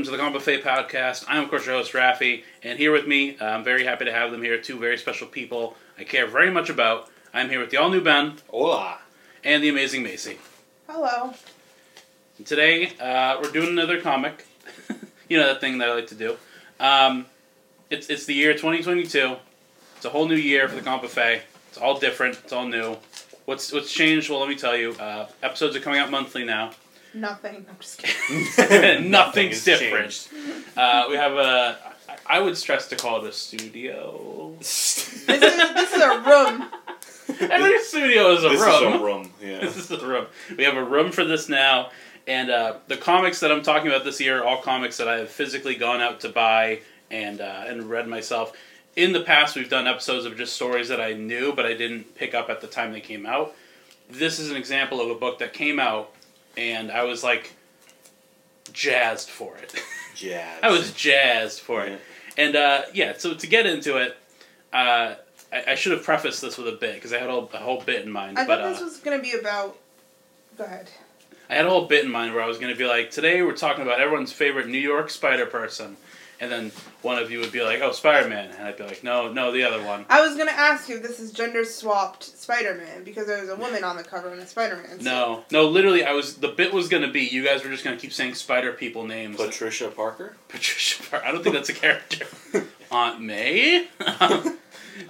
Hello and welcome to the Comic Buffet podcast. I'm, of course, your host, Rafi, and here with me, uh, I'm very happy to have them here, two very special people I care very much about. I'm here with the all new Ben Hola. and the amazing Macy. Hello. And today, uh, we're doing another comic. you know that thing that I like to do. Um, it's, it's the year 2022. It's a whole new year for the Comic Buffet. It's all different, it's all new. What's, what's changed? Well, let me tell you. Uh, episodes are coming out monthly now. Nothing. I'm just kidding. Nothing's has different. Uh, we have a. I would stress to call it a studio. This is, this is a room. Every studio is a this room. This is a room. Yeah. this is a room. We have a room for this now, and uh, the comics that I'm talking about this year are all comics that I have physically gone out to buy and uh, and read myself. In the past, we've done episodes of just stories that I knew, but I didn't pick up at the time they came out. This is an example of a book that came out, and I was like jazzed for it. Jazz. I was jazzed for it. And uh, yeah, so to get into it, uh, I, I should have prefaced this with a bit because I had a, whole- a whole bit in mind. I but thought uh, this was gonna be about. Go ahead. I had a whole bit in mind where I was going to be like, today we're talking about everyone's favorite New York Spider person, and then one of you would be like, oh, Spider Man, and I'd be like, no, no, the other one. I was gonna ask you if this is gender swapped Spider-Man because there was a woman on the cover and a Spider-Man. No, no, literally, I was the bit was going to be you guys were just going to keep saying Spider people names. Patricia Parker. Patricia, Parker. I don't think that's a character. Aunt May.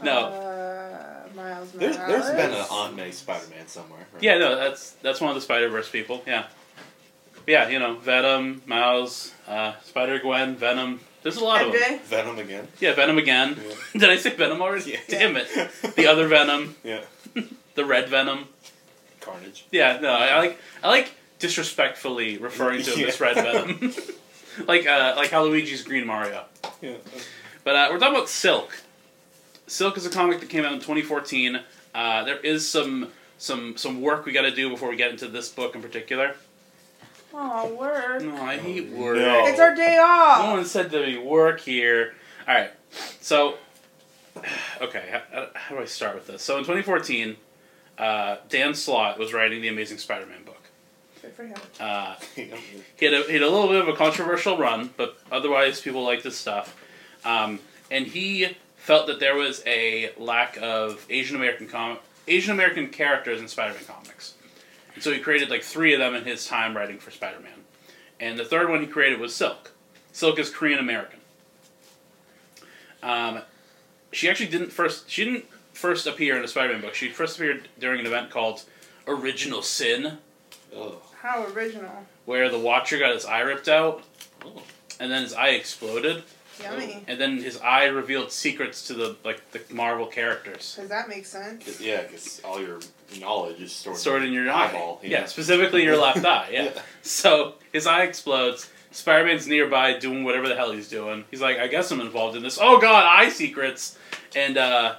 no. Uh, Miles There's Morales. there's been an Aunt May Spider-Man somewhere. right? Yeah, no, that's that's one of the Spider Verse people. Yeah, yeah, you know, Venom, Miles, uh, Spider Gwen, Venom. There's a lot of them. Venom again. Yeah, Venom again. Yeah. Did I say Venom already? Yeah. Damn it. The other Venom, Yeah. the red Venom. Carnage. Yeah, no, I like I like disrespectfully referring to him as Yeah. red Venom, like uh, like how Luigi's Green Mario. Yeah. But uh, we're talking about Silk. Silk is a comic that came out in 2014. Uh, there is some some some work we got to do before we get into this book in particular. Oh, work. No, I hate work. No. It's our day off. No off. one said to me work here. All right, so okay, how, how do I start with this? So in 2014, uh, Dan Slott was writing the Amazing Spider-Man book. Good for him. Uh, he had a, he had a little bit of a controversial run, but otherwise people liked his stuff. Um, and he felt that there was a lack of Asian American com- Asian American characters in Spider-Man comics. And so he created like three of them in his time writing for Spider-Man. And the third one he created was Silk. Silk is Korean American. Um, she actually didn't first. She didn't first appear in a Spider-Man book. She first appeared during an event called Original Sin Ugh. How original. where the Watcher got his eye ripped out, Oh. and then his eye exploded, Yummy. and then his eye revealed secrets to the like the Marvel characters. Does that makes sense. 'Cause- Yeah, because all your knowledge is stored, Stored in your eye. eyeball. Yeah, specifically your left eye. Yeah. Yeah. So his eye explodes. Spider Man's nearby doing whatever the hell he's doing. He's like, I guess I'm involved in this. Oh god, eye secrets! And uh,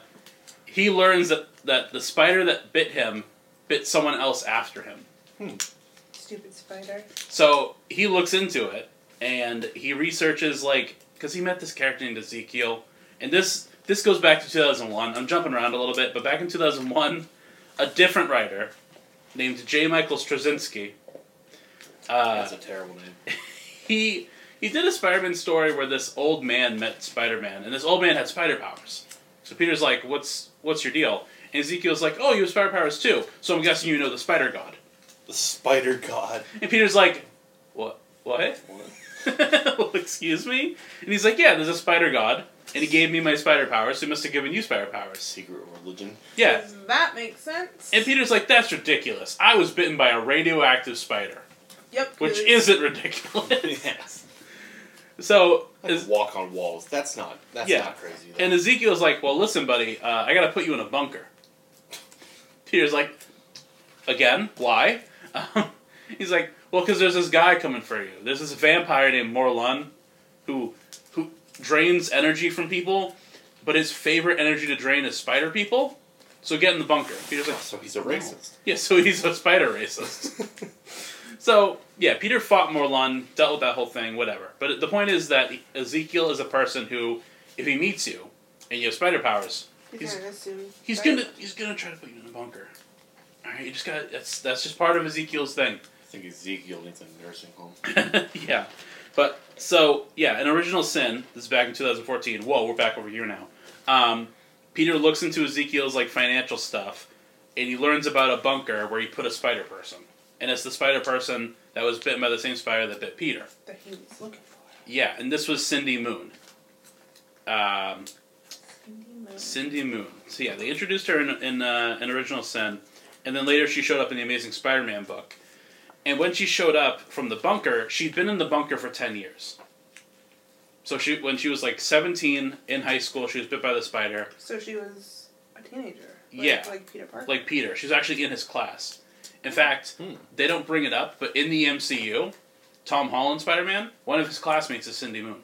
he learns that, that the spider that bit him bit someone else after him. Stupid spider. So he looks into it and he researches like because he met this character named Ezekiel, and this this goes back to 2001. I'm jumping around a little bit, but back in 2001, a different writer named J. Michael Straczynski. Uh, That's a terrible name. he he did a Spider-Man story where this old man met Spider-Man, and this old man had spider powers. So Peter's like, "What's what's your deal?" And Ezekiel's like, "Oh, you have spider powers too. So I'm guessing you know the Spider God." The Spider God. And Peter's like, "What? What?" What? well, excuse me? And he's like, yeah, there's a spider god, and he gave me my spider powers, so he must have given you spider powers. Secret religion. Yeah. Does that make sense? And Peter's like, that's ridiculous. I was bitten by a radioactive spider, Yep. which 'cause- isn't ridiculous. yes. So, Like is, walk on walls. That's not. That's Yeah. not crazy. Though. and Ezekiel's like, well, listen, buddy, uh, I gotta put you in a bunker. Peter's like, again, why? Um, he's like, well, because there's this guy coming for you. There's this vampire named Morlun who who drains energy from people, but his favorite energy to drain is spider people. So get in the bunker. Peter's like, oh, so he's a racist. yeah, so he's a spider racist. so yeah, Peter fought Morlun, dealt with that whole thing, whatever. But the point is that Ezekiel is a person who, if he meets you and you have spider powers, He's, he's- gonna assume. he's spider- gonna he's gonna try to put you in a bunker. All right, you just got to that's that's just part of Ezekiel's thing. I think Ezekiel needs a nursing home. yeah. But so yeah, an original sin. This is back in 2014. Whoa, we're back over here now. Um, Peter looks into Ezekiel's like financial stuff, and he learns about a bunker where he put a spider person, and it's the spider person that was bitten by the same spider that bit Peter. That he was looking for. Yeah, and this was Cindy Moon. Um, Cindy Moon. Cindy Moon. So yeah, they introduced her in in uh, an original sin, and then later she showed up in the Amazing Spider-Man book. And when she showed up from the bunker, she'd been in the bunker for ten years. So she, when she was like seventeen in high school, she was bit by the spider, So she was a teenager. Like, Yeah. Like Peter Parker. like Peter. She's actually in his class. In fact, Hmm. they don't bring it up, but in the MCU, Tom Holland Spider-Man, one of his classmates is Cindy Moon.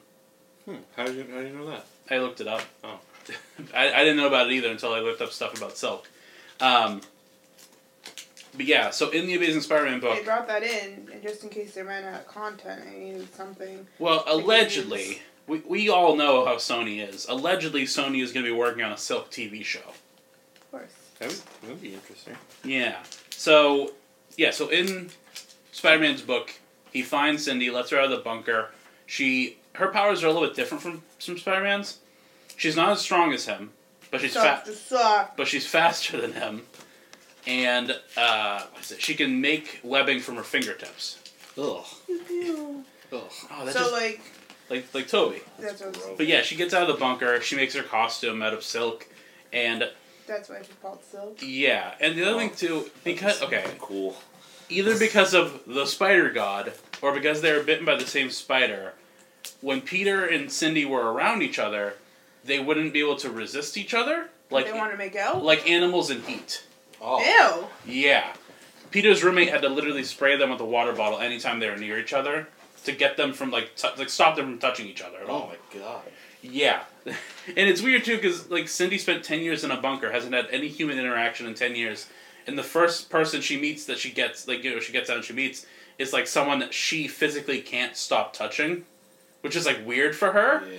Hmm. How did you how did you know that? I looked it up. Oh. I, I didn't know about it either until I looked up stuff about Silk. Um, but yeah, so in the Amazing Spider-Man book, They brought that in, and just in case they ran out of content, I needed something. well, allegedly, we, we all know how Sony is. Allegedly, Sony is going to be working on a Silk TV show. Of course. That would, that would be interesting. Yeah. So, yeah, so in Spider-Man's book, he finds Cindy, lets her out of the bunker. She, her powers are a little bit different from from Spider-Man's. She's not as strong as him, but she's fast. Sucks to suck. but she's faster than him, and uh, what is it? she can make webbing from her fingertips. Ugh. Ugh. Oh, that's So just like like like Tobey. that's But yeah, she gets out of the bunker. She makes her costume out of silk, and that's why she's called Silk. yeah. And the other Oh. thing too, because okay, Cool. either because of the spider god or because they were bitten by the same spider, when Peter and Cindy were around each other, they wouldn't be able to resist each other, like they want to make out. like animals in heat. Oh. Ew. Yeah. Peter's roommate had to literally spray them with a water bottle anytime they were near each other to get them from like t- like stop them from touching each other at Oh all. my god. Yeah. and it's weird too cuz like Cindy spent 10 years in a bunker, hasn't had any human interaction in 10 years. And the first person she meets that she gets like you know she gets out and she meets is like someone that she physically can't stop touching, which is like weird for her. Yeah.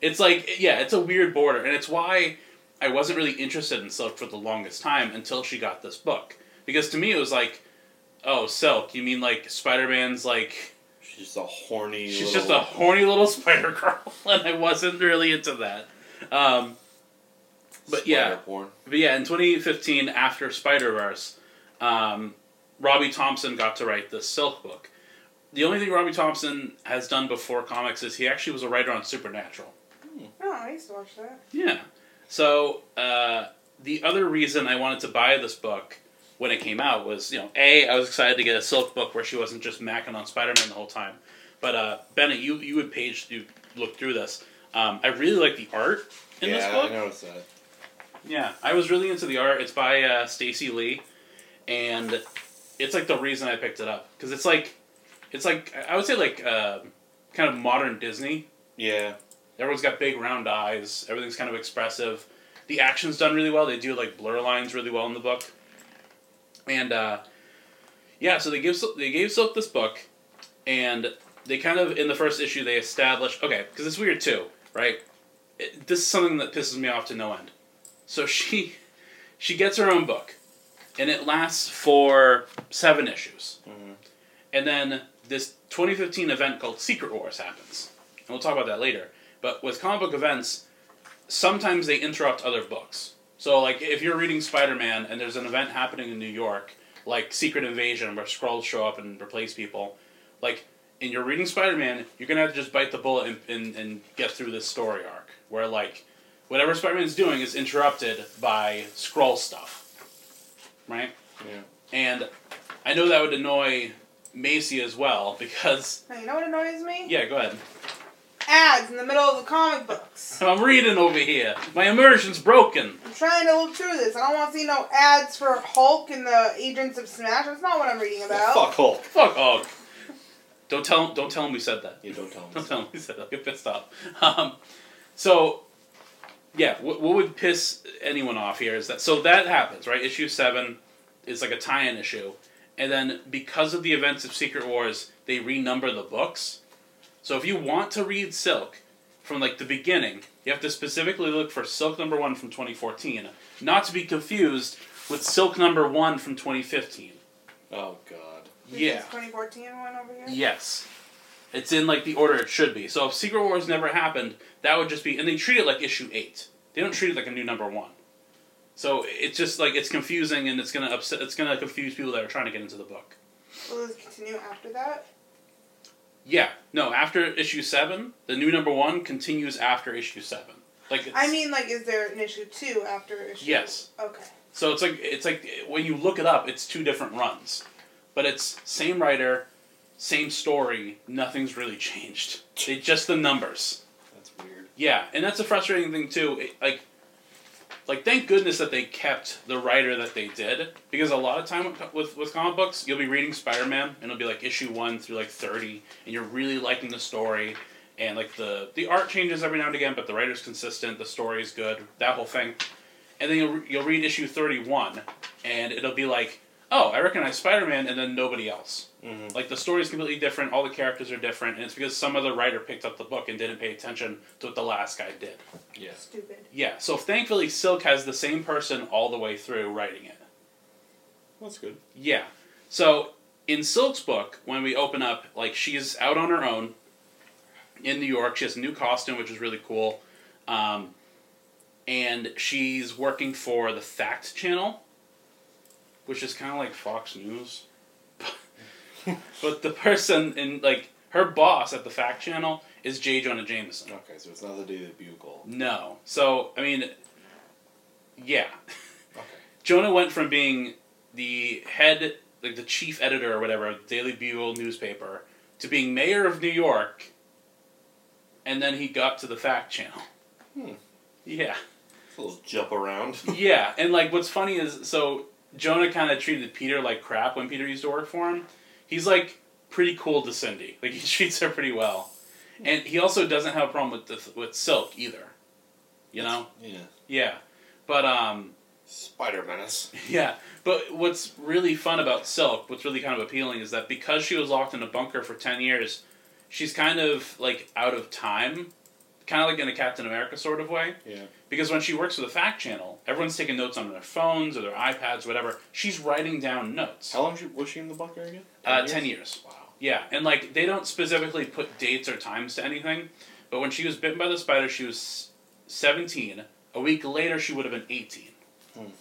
It's like yeah, it's a weird border, and it's why I wasn't really interested in Silk for the longest time until she got this book. Because to me, it was like, oh, Silk, you mean like Spider Man's like She's just a horny. she's little... just a horny little Spider Girl, and I wasn't really into that. Um, but yeah. Porn. but yeah, in 2015, after Spider Verse, um, Robbie Thompson got to write the Silk book. The only thing Robbie Thompson has done before comics is he actually was a writer on Supernatural. Oh, I used to watch that. Yeah. So uh, the other reason I wanted to buy this book when it came out was, you know, a I was excited to get a Silk book where she wasn't just macking on Spider Man the whole time. But uh, Bennett, you you had paged you looked through this. Um, I really like the art in yeah, this book. I noticed that. Yeah, I was really into the art. It's by uh, Stacey Lee, and it's like the reason I picked it up because it's like, it's like I would say like uh, kind of modern Disney. Yeah. Everyone's got big round eyes. Everything's kind of expressive. The action's done really well. They do like blur lines really well in the book, and uh, yeah. So they give they gave Silk this book, and they kind of in the first issue they establish okay because it's weird too, right? It, this is something that pisses me off to no end. So she she gets her own book, and it lasts for seven issues, Mhm. and then this 2015 event called Secret Wars happens, and we'll talk about that later. But with comic book events, sometimes they interrupt other books. So, like, if you're reading Spider Man and there's an event happening in New York, like Secret Invasion, where Skrulls show up and replace people, like, and you're reading Spider Man, you're gonna have to just bite the bullet and, and, and get through this story arc, where, like, whatever Spider Man's doing is interrupted by Skrull stuff. Right? Yeah. And I know that would annoy Macy as well, because. Hey, you know what annoys me? Yeah, go ahead. Ads in the middle of the comic books. I'm reading over here. My immersion's broken. I'm trying to look through this. I don't want to see no ads for Hulk and the Agents of Smash. That's not what I'm reading about. Fuck Hulk. Fuck Hulk. Don't tell him. Don't tell him we said that. Yeah, don't tell him. Don't tell him we said that. I'll get pissed off. Um, so, yeah, what, what would piss anyone off here is that so that happens right. Issue seven is like a tie-in issue, and then because of the events of Secret Wars, they renumber the books. So if you want to read Silk from like the beginning, you have to specifically look for Silk number one from 2014, not to be confused with Silk number one from 2015. Oh god. This Yeah. is 2014 one over here. Yes. It's in like the order it should be. So if Secret Wars never happened, that would just be, and they treat it like issue eight. They don't treat it like a new number one. So it's just like it's confusing, and it's gonna upset. It's gonna confuse people that are trying to get into the book. Will this continue after that? Yeah, no. After issue seven, the new number one continues after issue seven. Like it's, I mean, like, is there an issue two after issue? Yes. Okay. So it's like it's like when you look it up, it's two different runs, but it's same writer, same story. Nothing's really changed. It's just the numbers. That's weird. Yeah, and that's a frustrating thing too. It, like, like thank goodness that they kept the writer that they did because a lot of time with with, comic books, you'll be reading Spider Man and it'll be like issue one through like thirty, and you're really liking the story. And like the the art changes every now and again, but the writer's consistent, the story's good, that whole thing and then you'll, you'll read issue 31 and it'll be like oh i recognize spider-man and then nobody else Mm-hmm. like the story's completely different all the characters are different and it's because some other writer picked up the book and didn't pay attention to what the last guy did Yeah. Stupid. yeah so thankfully silk has the same person all the way through writing it That's good. yeah so in silk's book when we open up like she's out on her own in new york she has a new costume which is really cool um, and she's working for the Fact Channel, which is kind of like Fox News. but the person in like her boss at the Fact Channel is J. Jonah Jameson. Okay, so it's not the Daily Bugle. No, so I mean, yeah, Okay. Jonah went from being the head, like the chief editor or whatever, of the Daily Bugle newspaper, to being mayor of New York, and then he got to the Fact Channel. Hmm. Yeah. It's a little jump around. yeah, and like what's funny is so Jonah kind of treated Peter like crap when Peter used to work for him. He's like pretty cool to Cindy. Like he treats her pretty well, and he also doesn't have a problem with the, with Silk either. You know? yeah. Yeah, but um, Spider Menace. yeah. But what's really fun about Silk, what's really kind of appealing, is that because she was locked in a bunker for ten years, she's kind of like out of time, kind of like in a Captain America sort of way. Yeah. Because when she works for the Fact Channel, everyone's taking notes on their phones or their iPads, whatever. She's writing down notes. How long she- was she in the bunker again? Uh, ten years. Wow. Yeah, and like they don't specifically put dates or times to anything, but when she was bitten by the spider, she was seventeen. A week later, she would have been eighteen.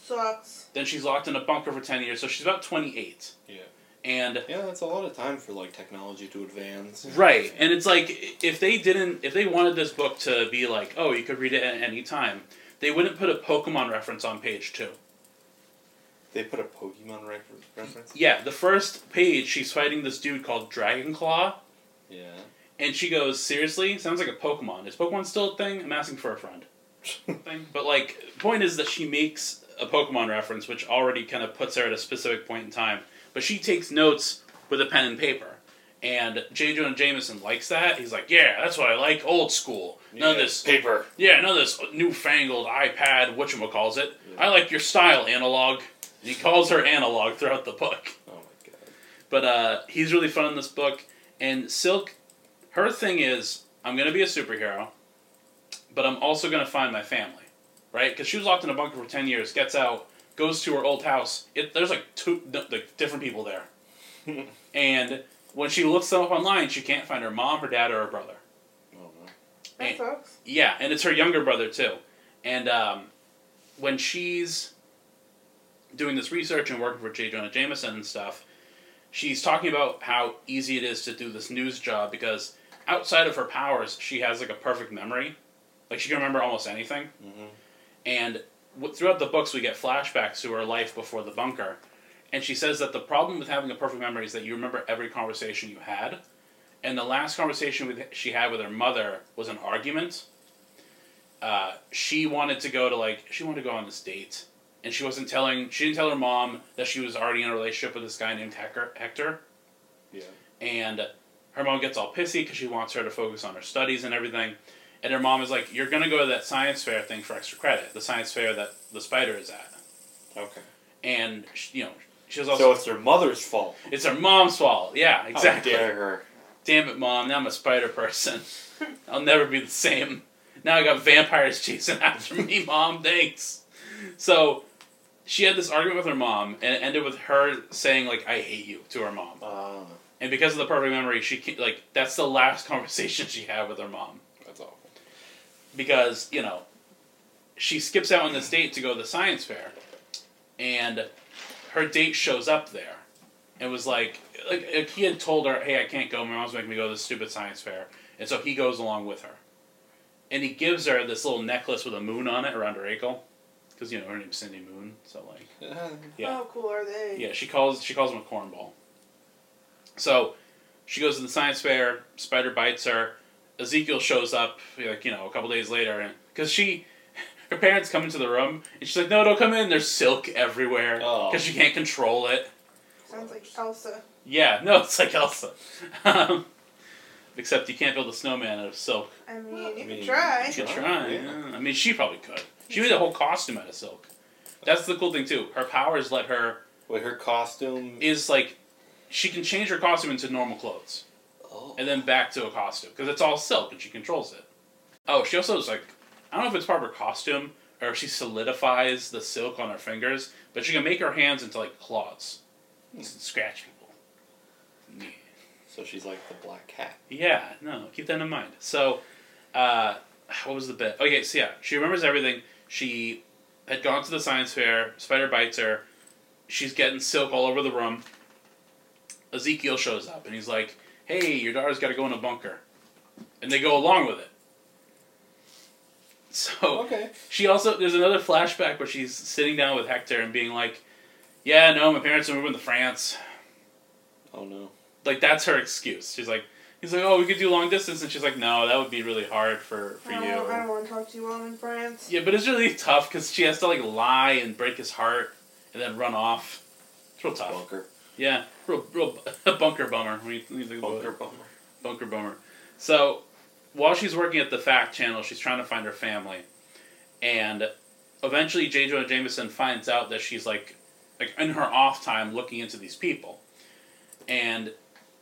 Sucks. Then she's locked in a bunker for ten years, so she's about twenty-eight. Yeah. And Yeah, that's a lot of time for like technology to advance. right, and it's like if they didn't, if they wanted this book to be like, oh, you could read it at any time, they wouldn't put a Pokemon reference on page two. They put a Pokemon re- reference. Yeah, the first page, she's fighting this dude called Dragon Claw, Yeah. and she goes, "Seriously, sounds like a Pokemon. Is Pokemon still a thing? I'm asking for a friend." thing. But like, point is that she makes a Pokemon reference, which already kind of puts her at a specific point in time. But she takes notes with a pen and paper, and J. Jonah Jameson likes that. He's like, "Yeah, that's what I like, old school. None of this, paper. yeah, none of this newfangled iPad, whatchamacalls it. I like your style, analog." And he calls her analog throughout the book. Oh my god. But uh, he's really fun in this book. And Silk, her thing is, I'm going to be a superhero, but I'm also going to find my family. Right? Because she was locked in a bunker for 10 years, gets out, goes to her old house. It, there's like two no, like different people there. and when she looks them up online, she can't find her mom, her dad, or her brother. Oh no. That And- sucks. Yeah, and it's her younger brother too. And um, when she's doing this research and working for J. Jonah Jameson and stuff, she's talking about how easy it is to do this news job because outside of her powers, she has like a perfect memory. Like she can remember almost anything. Mm-hmm. And w- throughout the books, we get flashbacks to her life before the bunker. And she says that the problem with having a perfect memory is that you remember every conversation you had. And the last conversation with, she had with her mother was an argument. Uh, she wanted to go to like she wanted to go on this date, and she wasn't telling. She didn't tell her mom that she was already in a relationship with this guy named Hector. Hector, Yeah. and her mom gets all pissy because she wants her to focus on her studies and everything. And her mom is like, "You're gonna go to that science fair thing for extra credit, the science fair that the spider is at." Okay. And she, you know, she was also. So it's their mother's fault. it's her mom's fault. Yeah, exactly. How dare her? Damn it, mom! Now I'm a spider person. I'll never be the same. Now I got vampires chasing after me, mom. Thanks. So she had this argument with her mom, and it ended with her saying like, "I hate you" to her mom. Uh, and because of the perfect memory, she like that's the last conversation she had with her mom. Because you know she skips out on this date to go to the science fair, and her date shows up there, and was like, like like, he had told her, "Hey, I can't go. My mom's making me go to this stupid science fair," and so he goes along with her, and he gives her this little necklace with a moon on it around her ankle, because you know her name's Cindy Moon, so like. Yeah. How cool are they? Yeah, she calls she calls him a cornball. So she goes to the science fair. Spider bites her. Ezekiel shows up like you know a couple days later, and because she, her parents come into the room, and she's like, "No, don't come in. There's silk everywhere Oh. because she can't control it." Sounds like Elsa. Yeah, no, it's like Elsa, um, except you can't build a snowman out of silk. I mean, you I can try. You could Try, try. yeah. Yeah. I mean, she probably could. She made a whole costume out of silk. That's the cool thing too. Her powers let her Wait, her costume. is like she can change her costume into normal clothes Oh. and then back to a costume because it's all silk and she controls it. Oh, she also is like I don't know if it's part of her costume or if she solidifies the silk on her fingers, but she can make her hands into like claws, and scratch people. Yeah. So she's like the black cat. Yeah, no, keep that in mind. So, uh, what was the bit? Okay, so yeah, she remembers everything. She had gone to the science fair. Spider bites her. She's getting silk all over the room. Ezekiel shows up and he's like, "Hey, your daughter's got to go in a bunker," and they go along with it. So Okay. she also there's another flashback where she's sitting down with Hector and being like, "Yeah, no, my parents are moving to France." Oh no. like that's her excuse. She's like, he's like, oh, we could do long distance, and she's like, no, that would be really hard for for I you. I don't want to talk to you while I'm in France. Yeah, but it's really tough because she has to like lie and break his heart and then run off. It's real tough. Bunker. Yeah, real real bunker bummer. When you, think about Bunker bummer. bunker bummer. So while she's working at the Fact Channel, she's trying to find her family, and eventually J. Jonah Jameson finds out that she's like like in her off time looking into these people, and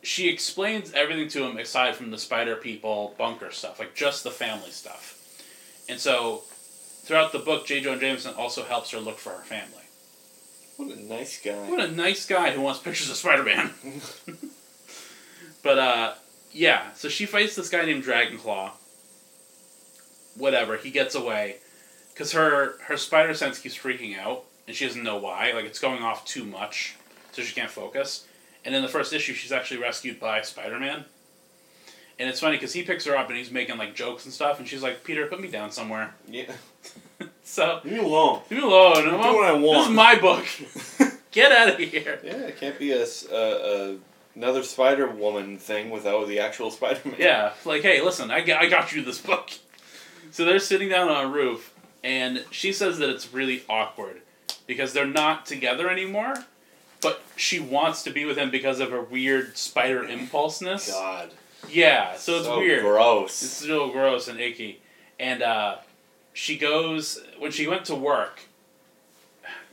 she explains everything to him aside from the spider people bunker stuff, like just the family stuff. And so throughout the book, J. Jonah Jameson also helps her look for her family. What a nice guy. What a nice guy who wants pictures of Spider Man. but uh, yeah, so she fights this guy named Dragonclaw. Whatever, he gets away because her her spider sense keeps freaking out, and she doesn't know why. Like it's going off too much, so she can't focus. And in the first issue, she's actually rescued by Spider Man. And it's funny because he picks her up and he's making like jokes and stuff, and she's like, "Peter, put me down somewhere." Yeah. So Leave me alone. leave me alone. I'm I'm- doing what I This is my book. Get out of here. Yeah, it can't be a another Spider Woman thing without the actual Spider Man. Yeah, like, hey, listen, I got, I got you this book. So they're sitting down on a roof, and she says that it's really awkward because they're not together anymore, but she wants to be with him because of her weird spider impulseness. God. Yeah, so it's weird. Gross. It's real gross and icky. And uh, she goes, when she went to work,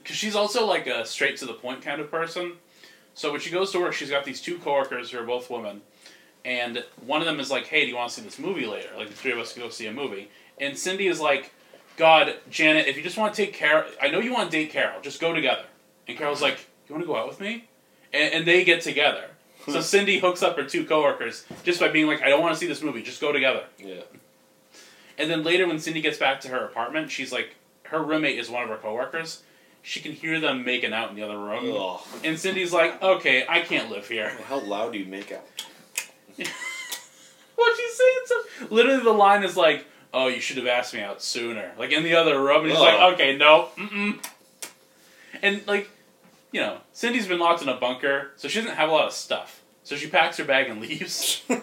because she's also like a straight to the point kind of person. So when she goes to work, she's got these two coworkers who are both women. And one of them is like, hey, do you want to see this movie later? Like, the three of us can go see a movie. And Cindy is like, God, Janet, if you just want to take care I know you want to date Carol, just go together. And Carol's like, you want to go out with me? And, and they get together. So Cindy hooks up her two coworkers just by being like, I don't want to see this movie, just go together. Yeah. And then later, when Cindy gets back to her apartment, she's like, her roommate is one of her coworkers. She can hear them making out in the other room. Ugh. And Cindy's like, okay, I can't live here. How loud do you make out? What she's saying? So literally, the line is like, "Oh, you should have asked me out sooner." Like in the other room, and he's Ugh. like, "Okay, no, mm-mm." And like, you know, Cindy's been locked in a bunker, so she doesn't have a lot of stuff. So she packs her bag and leaves.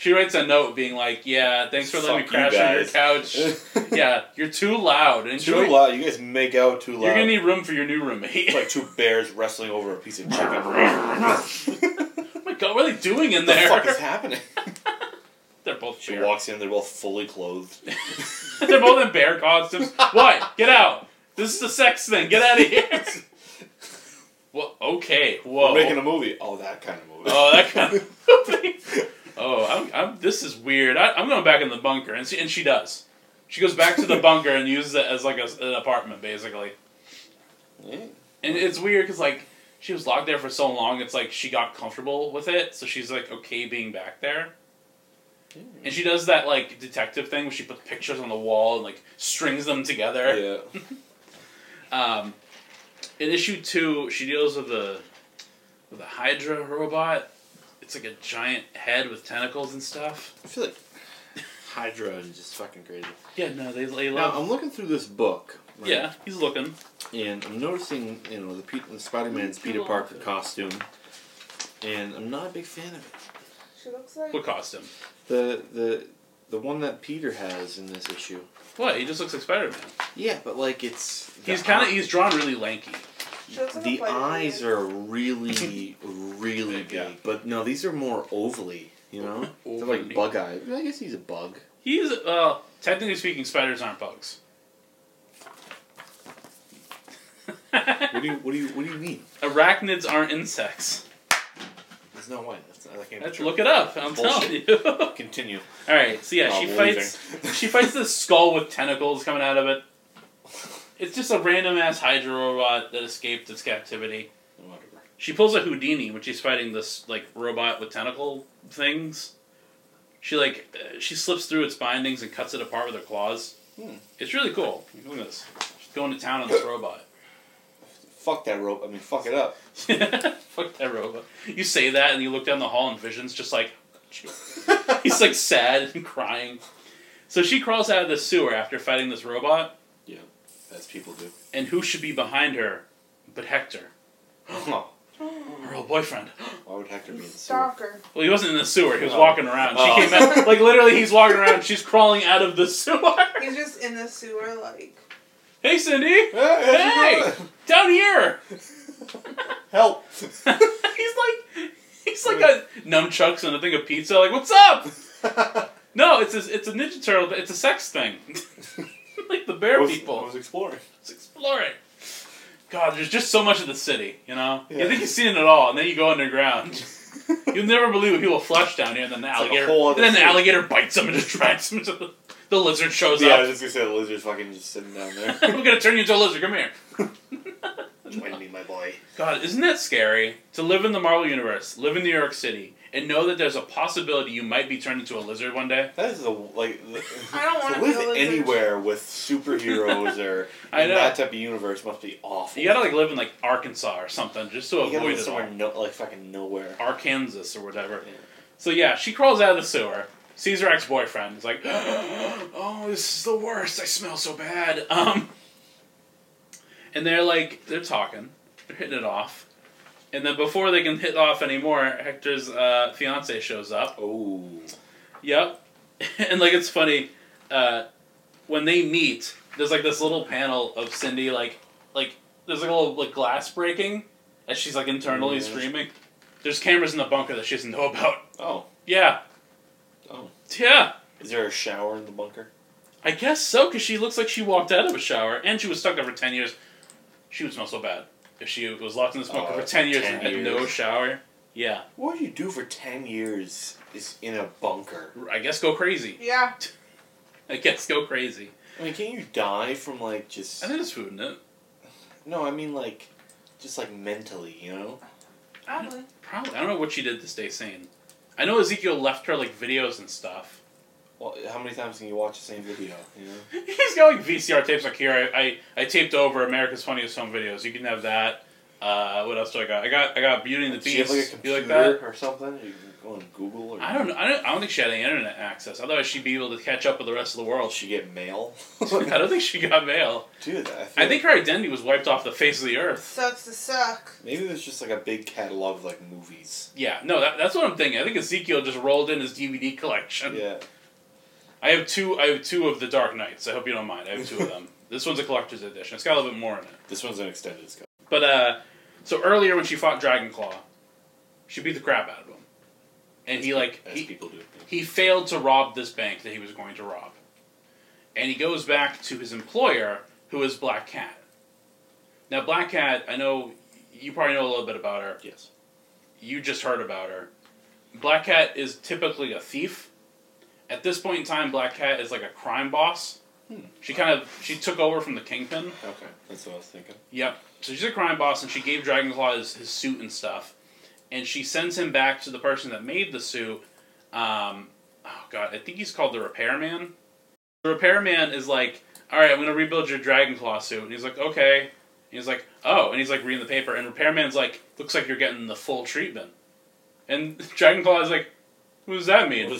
She writes a note being like, "Yeah, thanks for letting me Fuck you crash on your couch. yeah, you're too loud. Enjoy. Too loud. You guys make out too loud. You're gonna need room for your new roommate." It's like two bears wrestling over a piece of chicken. oh my god, what are they doing in the there? fuck is happening? They're both She bear. walks in. They're both fully clothed. They're both in bear costumes. What? Get out! This is the sex thing. Get out of here. well, okay. Whoa. We're making a movie. Oh, that kind of. Oh, that kind of movie. Oh, I'm, I'm, this is weird. I, I'm going back in the bunker, and she, and she does. She goes back to the bunker and uses it as like a, an apartment, basically. Yeah. And it's weird because like she was locked there for so long. It's like she got comfortable with it, so she's like okay being back there. And she does that like detective thing where she puts pictures on the wall and like strings them together. Yeah. Um, in issue two, she deals with the with a Hydra robot. It's like a giant head with tentacles and stuff. I feel like Hydra is just fucking crazy. Yeah, no, they they love. Now. I'm looking through this book. right? yeah, he's looking. And I'm noticing, you know, the, Pe- the Spider-Man's Peter Parker costume, and I'm not a big fan of it. She looks like. What costume? The the the one that Peter has in this issue. What? He just looks like Spider Man. Yeah, but like it's the He's kind of eye- he's drawn really lanky. She looks like a the eyes are really really Big, big, yeah. but no, these are more ovally. You know, they're like bug eyes. I guess he's a bug. He's uh technically speaking, spiders aren't bugs. What do you what do you what do you mean? Arachnids aren't insects. There's no way. That's, that can't be Let's look it up. I'm Bullshit. telling you. Continue. All right. So yeah, Oh, she believing. fights. She fights this skull with tentacles coming out of it. It's just a random ass Hydra robot that escaped its captivity. Whatever. She pulls a Houdini when she's fighting this like robot with tentacle things. She like uh, she slips through its bindings and cuts it apart with her claws. Hmm. It's really cool. Look at this. She's going to town on this robot. Fuck that rope. I mean, fuck it up. Fuck that robot. You say that and you look down the hall and Vision's just like he's like sad and crying. So she crawls out of the sewer after fighting this robot, As people do. and who should be behind her but Hector, Oh, her old boyfriend. why would Hector be in the sewer? Stalker. Well, he wasn't in the sewer. He was Oh. walking around. She Oh. came out like literally. He's walking around. She's crawling out of the sewer. He's just in the sewer, like. Hey, Cindy, Hey, how's it Hey! down here. Help! he's like, he's like a nunchucks and a thing of pizza. Like, what's up? No, it's a, it's a Ninja Turtle. It's a sex thing. like the bear I was, people. I was exploring. It's exploring. God, there's just so much of the city, you know? You think you've seen it all, and then you go underground. You'll never believe what people flush down here, and then the like a alligator, whole and then the alligator bites them and just drags them into the, the lizard shows up. Yeah, I was just gonna say the lizard's fucking just sitting down there. We're gonna turn you into a lizard. Come here. Join me, my boy. God, isn't that scary? To live in the Marvel universe, live in New York City, and know that there's a possibility you might be turned into a lizard one day. That is the like. The, I don't wanna to be live a anywhere with superheroes or I know. that type of universe must be awful. You gotta like live in like Arkansas or something just to You gotta avoid live it all. somewhere no, like fucking nowhere. Arkansas or whatever. Yeah. So yeah, she crawls out of the sewer, sees her ex boyfriend. Is like, oh, this is the worst. I smell so bad. Um, and they're like, they're talking, they're hitting it off, and then before they can hit off anymore, Hector's uh, fiance shows up. Oh. Yep, and like it's funny, uh, when they meet, there's like this little panel of Cindy like, like there's like a little like glass breaking, as she's like internally Yeah. screaming. There's cameras in the bunker that she doesn't know about. Oh. Yeah. Oh. Yeah. Is there a shower in the bunker? I guess so, because she looks like she walked out of a shower, and she was stuck there for 10 years. She would smell so bad. If she was locked in this bunker Oh, for 10 years 10 and had no years. shower. Yeah. What do you do for ten years? Is in a bunker. I guess go crazy. Yeah. I guess go crazy. I mean, can't you die from like just? I think there's food in it. No, I mean like, just like mentally, you know. Probably. Probably. I don't know what she did to stay sane. I know Ezekiel left her, like, videos and stuff. Well, how many times can you watch the same video? You know. He's got, like, VCR tapes. Like, here, I, I, I taped over America's Funniest Home Videos. You can have that. Uh, what else do I got? I got I got Beauty and the Do you have Beast. like a computer like that? or something? You can go on Google or. I don't know. I don't, I don't think she had any internet access. Otherwise, she'd be able to catch up with the rest of the world. She get mail. I don't think she got mail. Dude, I, feel I think her identity was wiped off the face of the earth. Sucks to suck. maybe there's just like a big catalog of like movies. Yeah, no, that, that's what I'm thinking. I think Ezekiel just rolled in his DVD collection. Yeah. I have two. I have two of the Dark Knights. I hope you don't mind. I have two of them. This one's a collector's edition. It's got a little bit more in it. This one's an extended scope. But uh, so earlier when she fought Dragonclaw, she beat the crap out of him, and he like as he, people do. he failed to rob this bank that he was going to rob, and he goes back to his employer, who is Black Cat. Now, Black Cat, I know you probably know a little bit about her. Yes. You just heard about her. Black Cat is typically a thief. At this point in time, Black Cat is like a crime boss. Hmm. She kind of she took over from the Kingpin. Okay, that's what I was thinking. Yep. So she's a crime boss, and she gave Dragonclaw his, his suit and stuff, and she sends him back to the person that made the suit. Um, oh god, I think he's called the Repairman. The Repairman is like, all right, I'm gonna rebuild your Dragonclaw suit, and he's like, okay. And he's like, oh, and he's like reading the paper, and Repairman's like, looks like you're getting the full treatment, and Dragonclaw is like, what does that mean?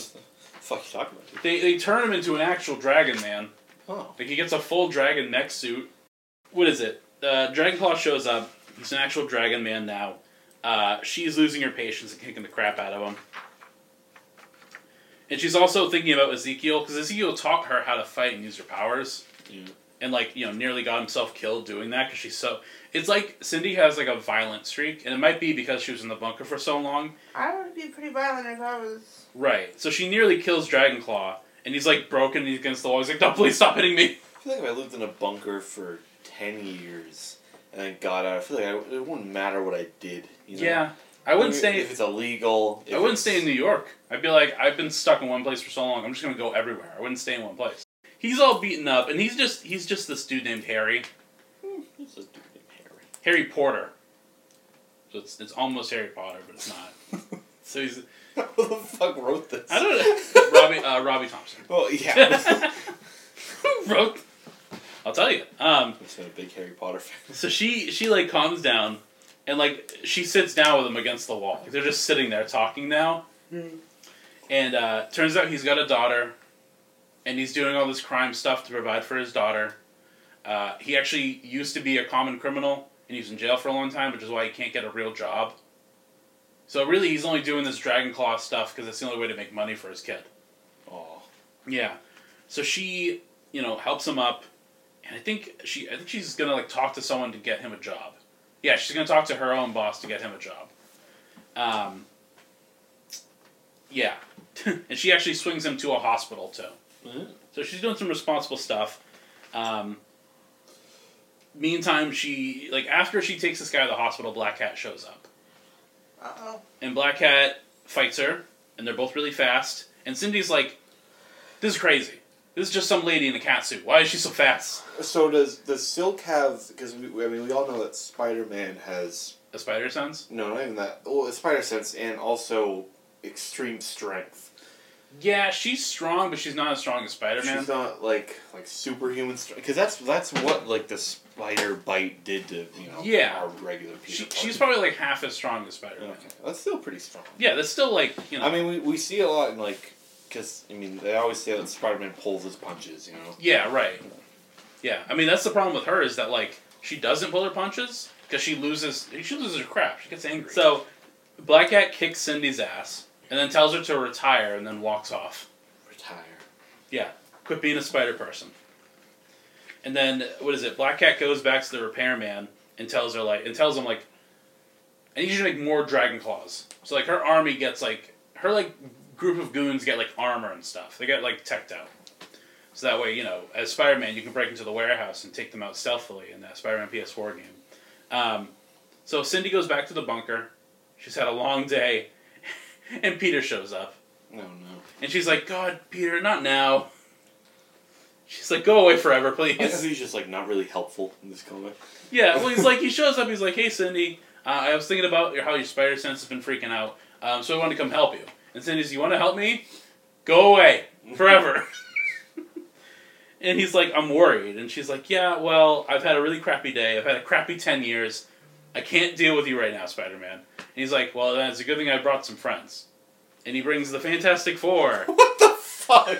What is the fuck you talking about? Dude? They they turn him into an actual Dragon Man. Oh, Like he gets a full dragon neck suit. What is it? Uh, Dragonclaw shows up. He's an actual dragon man now. Uh, she's losing her patience and kicking the crap out of him. And she's also thinking about Ezekiel because Ezekiel taught her how to fight and use her powers, yeah. and like you know nearly got himself killed doing that because she's so. It's like Cindy has like a violent streak, and it might be because she was in the bunker for so long. I would be pretty violent if I was. Right. So she nearly kills Dragonclaw, and he's like broken and he's against the wall. He's like, "No, please stop hitting me." I feel like if I lived in a bunker for ten years and then got out, I feel like I, it wouldn't matter what I did. You know? Yeah, I wouldn't If- stay. if it's illegal. If I wouldn't it's- stay in New York. I'd be like, I've been stuck in one place for so long. I'm just gonna go everywhere. I wouldn't stay in one place. He's all beaten up, and he's just he's just this dude named Harry, Hmm, It's a dude named Harry. Porter. So it's it's almost Harry Potter, but it's not. So he's Who the fuck wrote this? I don't know Robbie uh, Robbie Thompson. Well, yeah. Who wrote? I'll tell you. Um, I've been a big Harry Potter fan. so she she like calms down, and like she sits down with him against the wall. Like, they're just sitting there talking now. And uh, turns out he's got a daughter, and he's doing all this crime stuff to provide for his daughter. Uh, he actually used to be a common criminal, and he's in jail for a long time, which is why he can't get a real job. So really, he's only doing this Dragon Claw stuff because it's the only way to make money for his kid. Oh, Yeah. So she, you know, helps him up, and I think she, I think she's gonna like talk to someone to get him a job. Yeah, she's gonna talk to her own boss to get him a job. Um. Yeah, and she actually swings him to a hospital too. Mhm. So she's doing some responsible stuff. Um. Meantime, she like after she takes this guy to the hospital, Black Cat shows up Uh oh. and Black Cat fights her, and they're both really fast. And Cindy's like, "This is crazy. This is just some lady in a cat suit. Why is she so fast?" so does does Silk have? Because we, I mean, we all know that Spider Man has A spider sense. no, not even that. Well, a spider sense and also extreme strength. Yeah, she's strong, but she's not as strong as Spider Man. She's not like like superhuman strength. Because that's that's what like the spider bite did to you know Yeah. our regular people. She, she's probably like half as strong as Spider Man. okay. That's still pretty strong. Yeah, that's still like you know. I mean, we, we see a lot in like because I mean they always say that Spider Man pulls his punches. You know. yeah, right. Yeah, I mean that's the problem with her is that like she doesn't pull her punches because she loses she loses her crap. She gets angry. So Black Cat kicks Cindy's ass and then tells her to retire and then walks off. Retire. Yeah. Quit being a spider person. And then what is it? Black Cat goes back to the repairman and tells her like and tells him like I need you to make more dragon claws. So like her army gets like her like group of goons get like armor and stuff. They get like teched out. So that way, you know, as Spider Man you can break into the warehouse and take them out stealthily in that Spider Man PS4 game. Um, so Cindy goes back to the bunker. She's had a long day and Peter shows up. No, no. And she's like, God, Peter, not now. She's like, go away forever, I guess please. he's just like not really helpful in this comic. yeah, well, he's like, he shows up, he's like, hey, Cindy, uh, I was thinking about your, how your spider sense has been freaking out, um, so I wanted to come help you. And Cindy's, you want to help me? Go away, forever. and he's like, I'm worried. And she's like, yeah, well, I've had a really crappy day. I've had a crappy 10 years. I can't deal with you right now, Spider Man. And he's like, well, then it's a good thing I brought some friends. And he brings the Fantastic Four. what the fuck?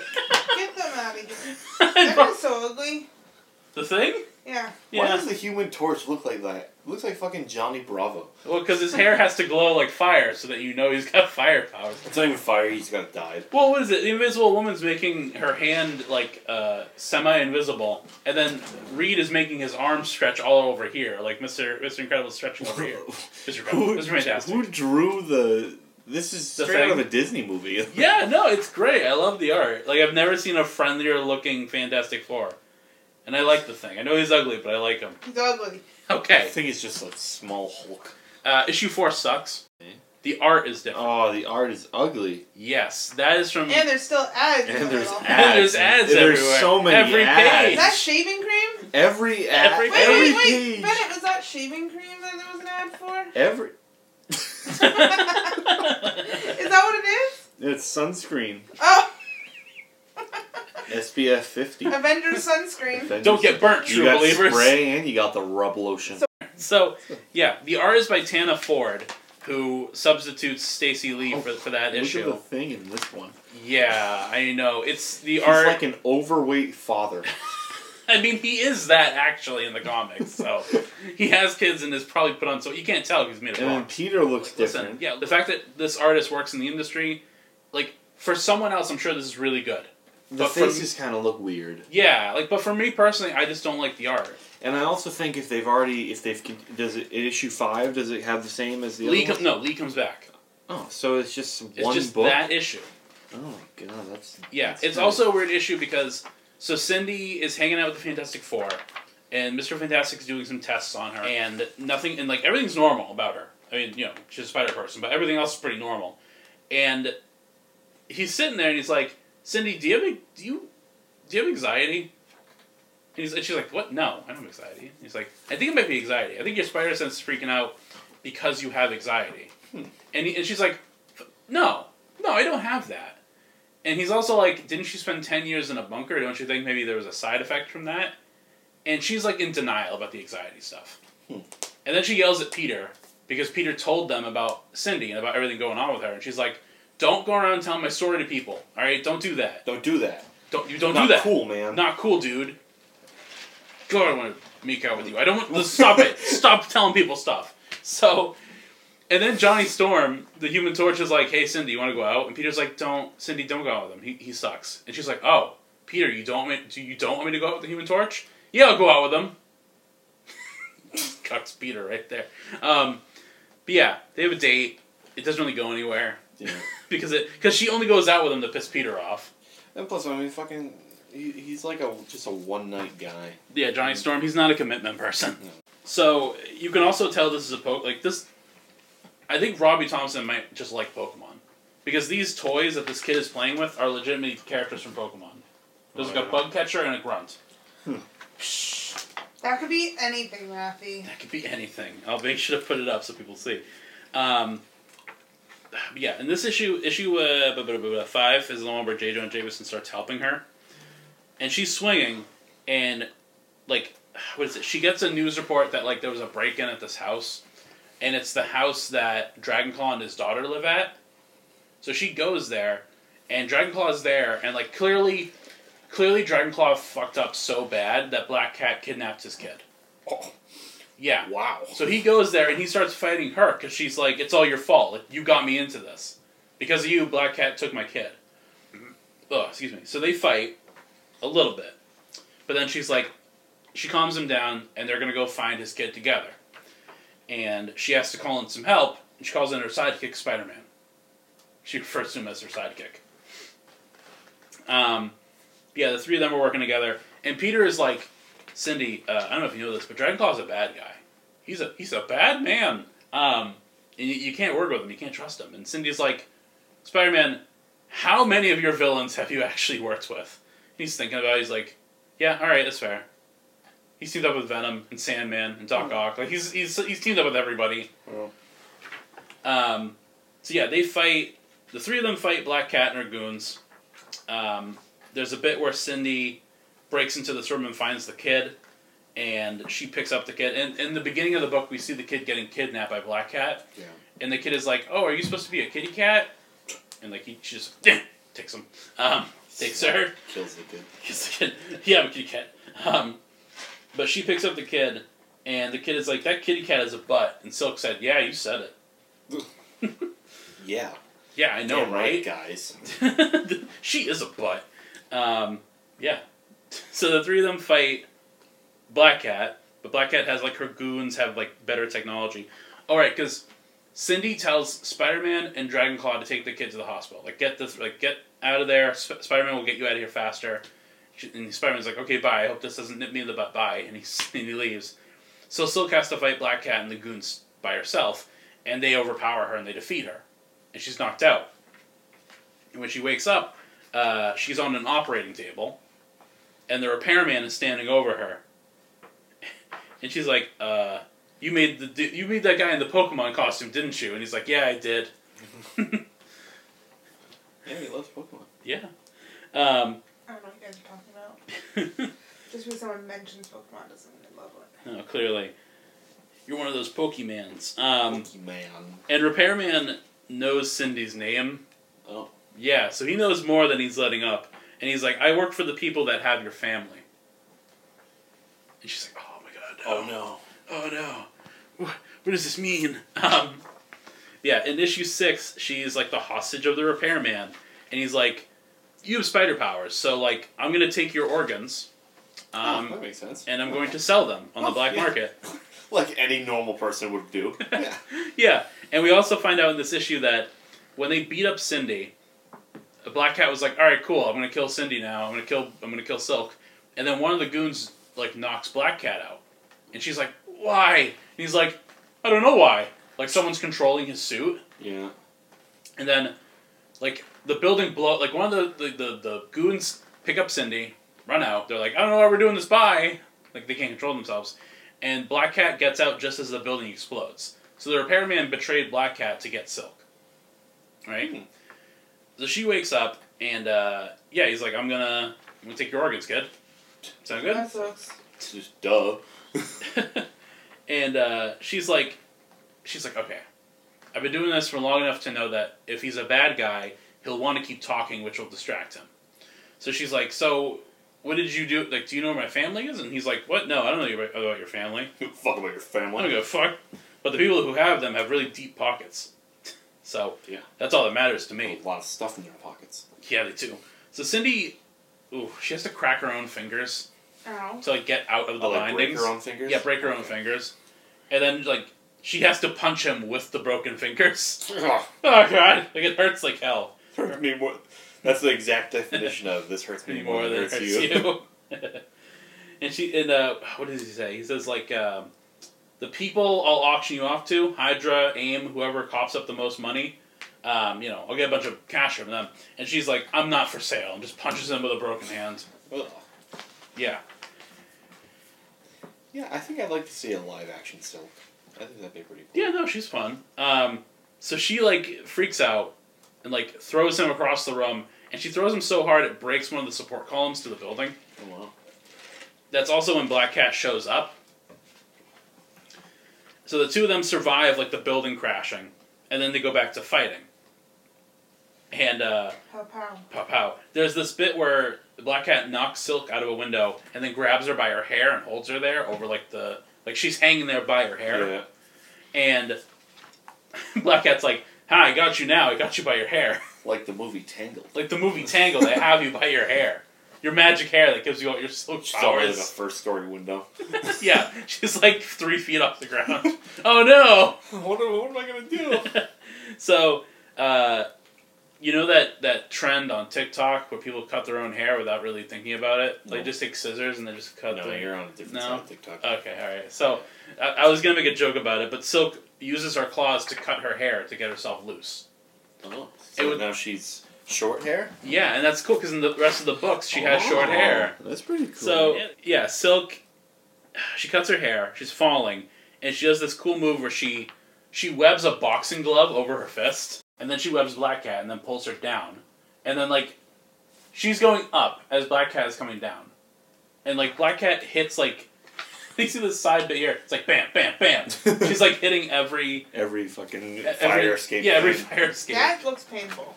Get them out of here. I That brought- is so ugly. the thing? Yeah. Why does the Human Torch look like that? It looks like fucking Johnny Bravo. Well, because his hair has to glow like fire so that you know he's got fire powers. It's not even fire. He's got dyed. Well, what is it? The Invisible Woman's making her hand like uh, semi-invisible, and then Reed is making his arm stretch all over here, like Mister Mister Incredible stretching over here. Mister who, Mister Fantastic. who drew the? This is The straight out of a Disney movie. Yeah, no, it's great. I love the art. Like I've never seen a friendlier looking Fantastic Four, and I like the thing. I know he's ugly, but I like him. He's ugly. Okay. I think it's just a small Hulk. uh, issue four sucks. The art is different. Oh, the art is ugly. Yes, that is from. And there's still ads. And there's ads. And there's ads There's everywhere. so many Every ads. page. Is that shaving cream? Every ad, Every Wait, every wait, wait. page, Bennett, was that shaving cream that there was an ad for? every. Is that what it is? It's sunscreen. Oh, SPF 50. Avengers sunscreen. Don't get burnt, true You true got believers. spray and you got the rub lotion. So- So, yeah, the art is by Tana Ford, who substitutes Stacey Lee Oh, for, for that Look issue. at the thing in this one. Yeah, I know. It's the He's art. like an overweight father. I mean, he is that actually in the comics. So he has kids and is probably put on. So you can't tell if he's made a And then. Peter looks Listen, different. yeah, the fact that this artist works in the industry, like for someone else, I'm sure this is really good. The But faces kind of look weird. Yeah, like, but for me personally, I just don't like the art. And I also think if they've already, if they've, does it, issue five, does it have the same as the Lee, other com- no, Lee comes back. Oh, so it's just It's one just book? that issue. Oh my god, that's... Yeah, that's it's nice. also a weird issue because so Cindy is hanging out with the Fantastic Four, and Mister Fantastic's doing some tests on her, and nothing, and like everything's normal about her. I mean, you know, she's a Spider Person, but everything else is pretty normal. And he's sitting there, and he's like, "Cindy, do you have do you do you have anxiety?" And, he's, and she's like, "What? No, I don't have anxiety." And he's like, "I think it might be anxiety. I think your spider sense is freaking out because you have anxiety." Hmm. And he, and she's like, "No, no, I don't have that." And he's also like, didn't you spend 10 years in a bunker? Don't you think maybe there was a side effect from that? And she's like in denial about the anxiety stuff. Hmm. And then she yells at Peter because Peter told them about Cindy and about everything going on with her. And she's like, don't go around telling my story to people. All right, don't do that. Don't do that. Don't you don't Not do that. cool, man. Not cool, dude. God, I want to make out with you. I don't want. Stop it. Stop telling people stuff. So, and then Johnny Storm, the Human Torch, is like, "Hey, Cindy, you want to go out?" And Peter's like, "Don't, Cindy, don't go out with him. He, he sucks." And she's like, "Oh, Peter, you don't want me, do you don't want me to go out with the Human Torch? Yeah, I'll go out with him." Cucks Peter right there. Um, but yeah, they have a date. It doesn't really go anywhere Yeah. because it because she only goes out with him to piss Peter off. And plus, I mean, fucking, he, he's like a just a one night guy. Yeah, Johnny Storm, he's not a commitment person. No. So you can also tell this is a poke like this. I think Robbie Thompson might just like Pokemon because these toys that this kid is playing with are legitimate characters from Pokemon. There's Oh, like a bug catcher and a grunt. That could be anything, Raffy. That could be anything. I'll make sure to put it up so people see. Um, yeah, in this issue, issue uh, five is the one where J. Jonah Jameson starts helping her, and she's swinging, and like, what is it? She gets a news report that like there was a break in at this house, and it's the house that Dragonclaw and his daughter live at. So she goes there, and Dragonclaw is there, and like clearly, clearly Dragonclaw fucked up so bad that Black Cat kidnapped his kid. Oh, Yeah. wow. So he goes there and he starts fighting her because she's like, "It's all your fault. Like, you got me into this because of you. Black Cat took my kid." Oh, excuse me. So they fight a little bit, but then she's like, she calms him down, and they're gonna go find his kid together. And she has to call in some help, and she calls in her sidekick, Spider Man. She refers to him as her sidekick. Um, yeah, the three of them are working together, and Peter is like, Cindy, uh, I don't know if you know this, but Dragonclaw's a bad guy. He's a he's a bad man. Um, and you, you can't work with him. You can't trust him. And Cindy's like, Spider Man, how many of your villains have you actually worked with? He's thinking about. it. He's like, yeah, all right, that's fair. He's teamed up with Venom and Sandman and Doc Ock. Like he's he's he's teamed up with everybody. Well, Um, so yeah, they fight. The three of them fight Black Cat and her goons. Um, there's a bit where Cindy breaks into this room and finds the kid, and she picks up the kid. And in the beginning of the book, we see the kid getting kidnapped by Black Cat, yeah. and the kid is like, "Oh, are you supposed to be a kitty cat?" And like he she just takes him, um, takes her. Kills the kid. kills the kid. Yeah, I'm a kitty cat. Um, but she picks up the kid, and the kid is like, "That kitty cat is a butt." And Silk said, "Yeah, you said it." Yeah. Yeah, I know, Damn right? guys? she is a butt. Um, yeah. So the three of them fight Black Cat, but Black Cat has like her goons have like better technology. All right, because Cindy tells Spider Man and Dragon Claw to take the kid to the hospital. Like get this, like get out of there. Sp- Spider Man will get you out of here faster. And Spider Man's like, okay, bye. I hope this doesn't nip me in the butt. Bye. And he and he leaves. So Silk has to fight Black Cat and the goons by herself. and they overpower her and they defeat her, and she's knocked out. And when she wakes up, uh, she's on an operating table, and the repairman is standing over her, and she's like, uh, "You made the you made that guy in the Pokemon costume, didn't you?" And he's like, "Yeah, I did." Yeah, he loves Pokemon. Yeah. Um, I don't know what you guys are talking about. Just because someone mentions Pokemon doesn't mean they love it. oh, clearly, you're one of those Pokemans. Um, Pokemon. and repairman knows Cindy's name. Oh. Yeah, so he knows more than he's letting up. And he's like, I work for the people that have your family. And she's like, oh my god, no. Oh no. Oh no. What, what does this mean? Um, yeah, in issue six, she's like the hostage of the repairman. And he's like, you have spider powers, so like, I'm going to take your organs. oh, Um, that makes sense. and I'm going to sell them on the Oh, black yeah. market. Like any normal person would do. yeah. Yeah, and we also find out in this issue that when they beat up Cindy, Black Cat was like, "All right, cool. I'm gonna kill Cindy now. I'm gonna kill. I'm gonna kill Silk." And then one of the goons like knocks Black Cat out, and she's like, "Why?" And he's like, "I don't know why." Like someone's controlling his suit, Yeah. and then like the building blow. Like one of the the, the, the goons pick up Cindy, run out. They're like, "I don't know why we're doing this." Bye. Like they can't control themselves, and Black Cat gets out just as the building explodes. So the repairman betrayed Black Cat to get Silk. Right. Hmm. So she wakes up and uh, yeah, he's like, "I'm gonna, I'm gonna take your organs, kid." Sound good? That sucks. It's just duh. and uh, she's like, she's like, okay, I've been doing this for long enough to know that if he's a bad guy, he'll want to keep talking, which will distract him. So she's like, so what did you do? Like, do you know where my family is? And he's like, what? No, I don't know about your family. Fuck about your family. I don't give a fuck. But the people who have them have really deep pockets. So Yeah. that's all that matters to me. A lot of stuff in their pockets. Yeah, they do. So Cindy, ooh, she has to crack her own fingers Ow. to like get out of the Oh, like break bindings. her own fingers. Yeah, break her own fingers, and then like she has to punch him with the broken fingers. Oh god, like it hurts like hell. hurts me more. That's the exact definition of this hurts me more, More than than it it hurts hurts you. you. and she and uh, what does he say? He says like um, the people I'll auction you off to Hydra, AIM, whoever coughs up the most money. Um, you know, I'll get a bunch of cash from them. And she's like, I'm not for sale, and just punches him with a broken hand. Ugh. Yeah. Yeah, I think I'd like to see a live action Silk. I think that'd be pretty cool. Yeah, no, she's fun. Um, so she like freaks out and like throws him across the room, and she throws him so hard it breaks one of the support columns to the building. Oh, wow. That's also when Black Cat shows up. So the two of them survive like the building crashing, and then they go back to fighting. And uh, Pow pow. pow pow. There's this bit where the Black Cat knocks Silk out of a window and then grabs her by her hair and holds her there over like the like she's hanging there by her hair. Yeah. And Black Cat's like, "Hi, I got you now. I got you by your hair." Like the movie Tangled. Like the movie Tangled, they have you by your hair. Your magic hair that gives you all your silk She's already in the powers. first story window. yeah, she's like three feet off the ground. oh no! what, am, what am I gonna do? so, uh, you know that that trend on TikTok where people cut their own hair without really thinking about it? They No. just take scissors and they just cut. no, the... you're on a different No. side of TikTok. Okay, all right. So, I, I was gonna make a joke about it, but Silk uses her claws to cut her hair to get herself loose. oh, it so would- now she's short hair. Yeah, and that's cool because in the rest of the books she has short Oh, hair. That's pretty cool. So yeah, Silk, she cuts her hair. She's falling, and she does this cool move where she she webs a boxing glove over her fist, and then she webs Black Cat, and then pulls her down, and then like she's going up as Black Cat is coming down, and like Black Cat hits like. You see this side bit here? It's like bam, bam, bam. She's like hitting every, every fucking every fire escape. Yeah, every thing. fire escape. That looks painful.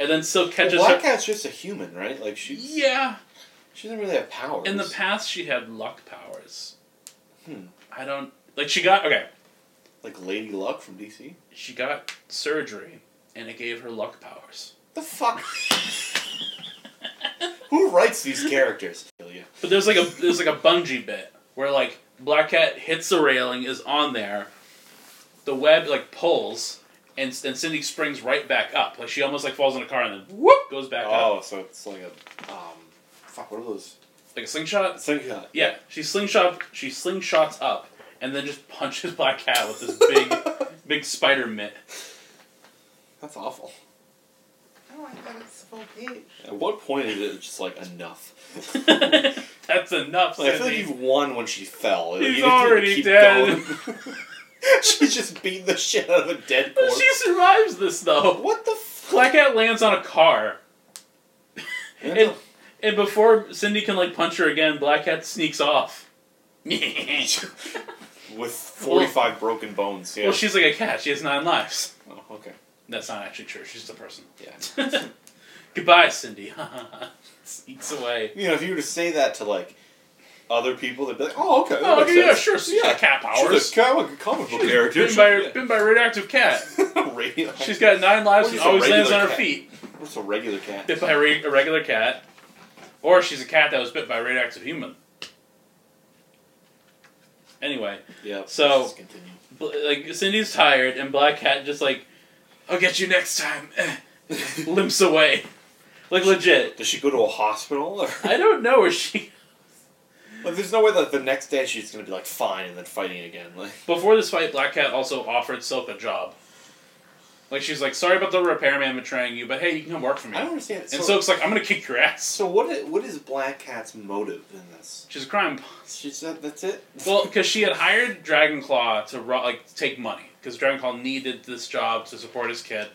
And then Silk Well, catches Black her. Cat's just a human, right? Like she. Yeah, she doesn't really have powers. In the past, she had luck powers. Hmm. I don't like. She got okay. like Lady Luck from DC. She got surgery, and it gave her luck powers. The fuck? Who writes these characters? But there's like a there's like a bungee bit where like Black Cat hits the railing, is on there. The web like pulls, and and Cindy springs right back up. Like she almost like falls in a car and then whoop goes back up Oh, so it's like a um, fuck. What are those? like a slingshot. Slingshot. Yeah, she slingshot she slingshots up, and then just punches Black Cat with this big big spider mitt. That's awful. I don't like that it's full page. At what point is it just like enough? That's enough. Like, I feel like Cindy. you've won when she fell. He's You already keep dead. going. She's just beat the shit out of a dead Well, corpse. she survives this though. What the f- Black Cat lands on a car, and, and before Cindy can like punch her again, Black Cat sneaks off. With 45 broken bones, yeah. Well, she's like a cat. She has nine lives. oh, okay. That's not actually true. She's just a person. Yeah. Goodbye, Cindy. Sneaks away. You know, if you were to say that to, like, other people, they'd be like, oh, okay. Oh, okay, yeah, sure. She's got cat She's powers. a comic, comic book She's character. been by, been by a radioactive cat. Radio- She's got nine lives Or and always lands regular on her feet. What's a regular cat? Bit by a, re- a regular cat. Or she's a cat that was bit by a radioactive human. Anyway, Yeah. So- let's continue. Like Cindy's tired and Black Cat just like, I'll get you next time. Eh. Limps away. Like legit. Does she go to a hospital? Or? I don't know where she. Like, there's no way that the next day she's gonna be like fine and then fighting again. Like, Before this fight, Black Cat also offered Silk a job. Like she's like, sorry about the repairman betraying you, but hey, you can come work for me. I don't understand. and So, Silk's like, I'm gonna kick your ass. so what? What is Black Cat's motive in this? She's a crime boss. She said that's it. Well, because she had hired Dragonclaw to ro- like take money, because Dragon Dragonclaw needed this job to support his kid.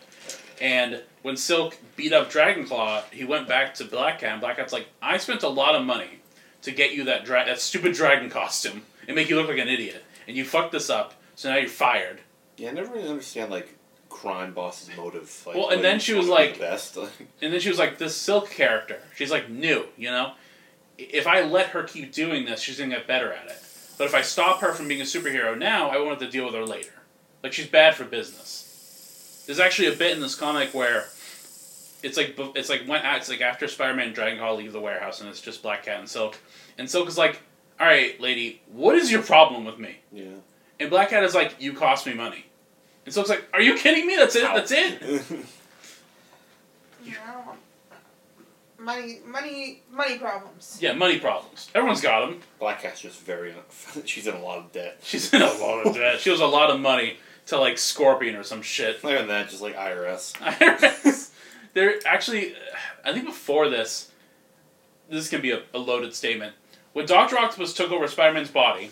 And when Silk beat up Dragonclaw, he went back to Black Cat, and Black Cat's like, I spent a lot of money to get you that dra- that stupid dragon costume and make you look like an idiot, and you fucked this up, so now you're fired. Yeah, I never really understand like crime boss's motive. Like, Well, and then she was like- the best. And then she was like, this Silk character, she's like new, you know? If I let her keep doing this, she's gonna get better at it. But if I stop her from being a superhero now, I won't have to deal with her later. Like, she's bad for business. There's actually a bit in this comic where it's like it's like when it's like after Spider-Man and Dragon Ball leave the warehouse and it's just Black Cat and Silk, and Silk is like, "All right, lady, what is your problem with me?" yeah. And Black Cat is like, "You cost me money," and Silk's like, "Are you kidding me? That's it. Ow. That's it." Yeah, I don't want money, money, money problems. Yeah, money problems. Everyone's got them. Black Cat's just very. she's in a lot of debt. She's in a lot of debt. She owes a lot of money to like Scorpion or some shit. Not even that, just like IRS. There actually, I think before this, this can be a, a loaded statement. When Doctor Octopus took over Spider Man's body,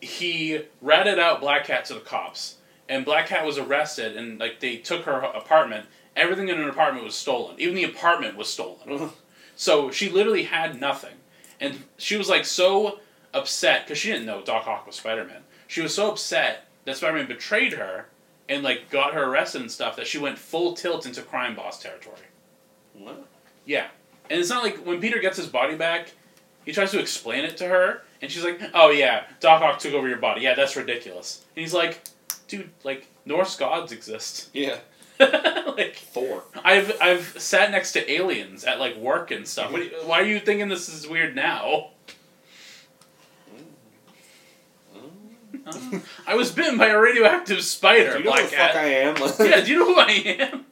he ratted out Black Cat to the cops, and Black Cat was arrested, and like they took her apartment. Everything in her apartment was stolen. Even the apartment was stolen. So she literally had nothing. And she was like so upset because she didn't know Doc Ock was Spider Man. She was so upset that Spider Man betrayed her and like got her arrested and stuff that she went full tilt into crime boss territory. what? Yeah. And it's not like when Peter gets his body back, he tries to explain it to her, and she's like, Oh yeah, Doc Ock took over your body. Yeah, that's ridiculous. And he's like, Dude, like Norse gods exist. Yeah. like Thor. I've I've sat next to aliens at like work and stuff. You, why are you thinking this is weird now? Uh, I was bitten by a radioactive spider, Do you know who the fuck I am? yeah, do you know who I am?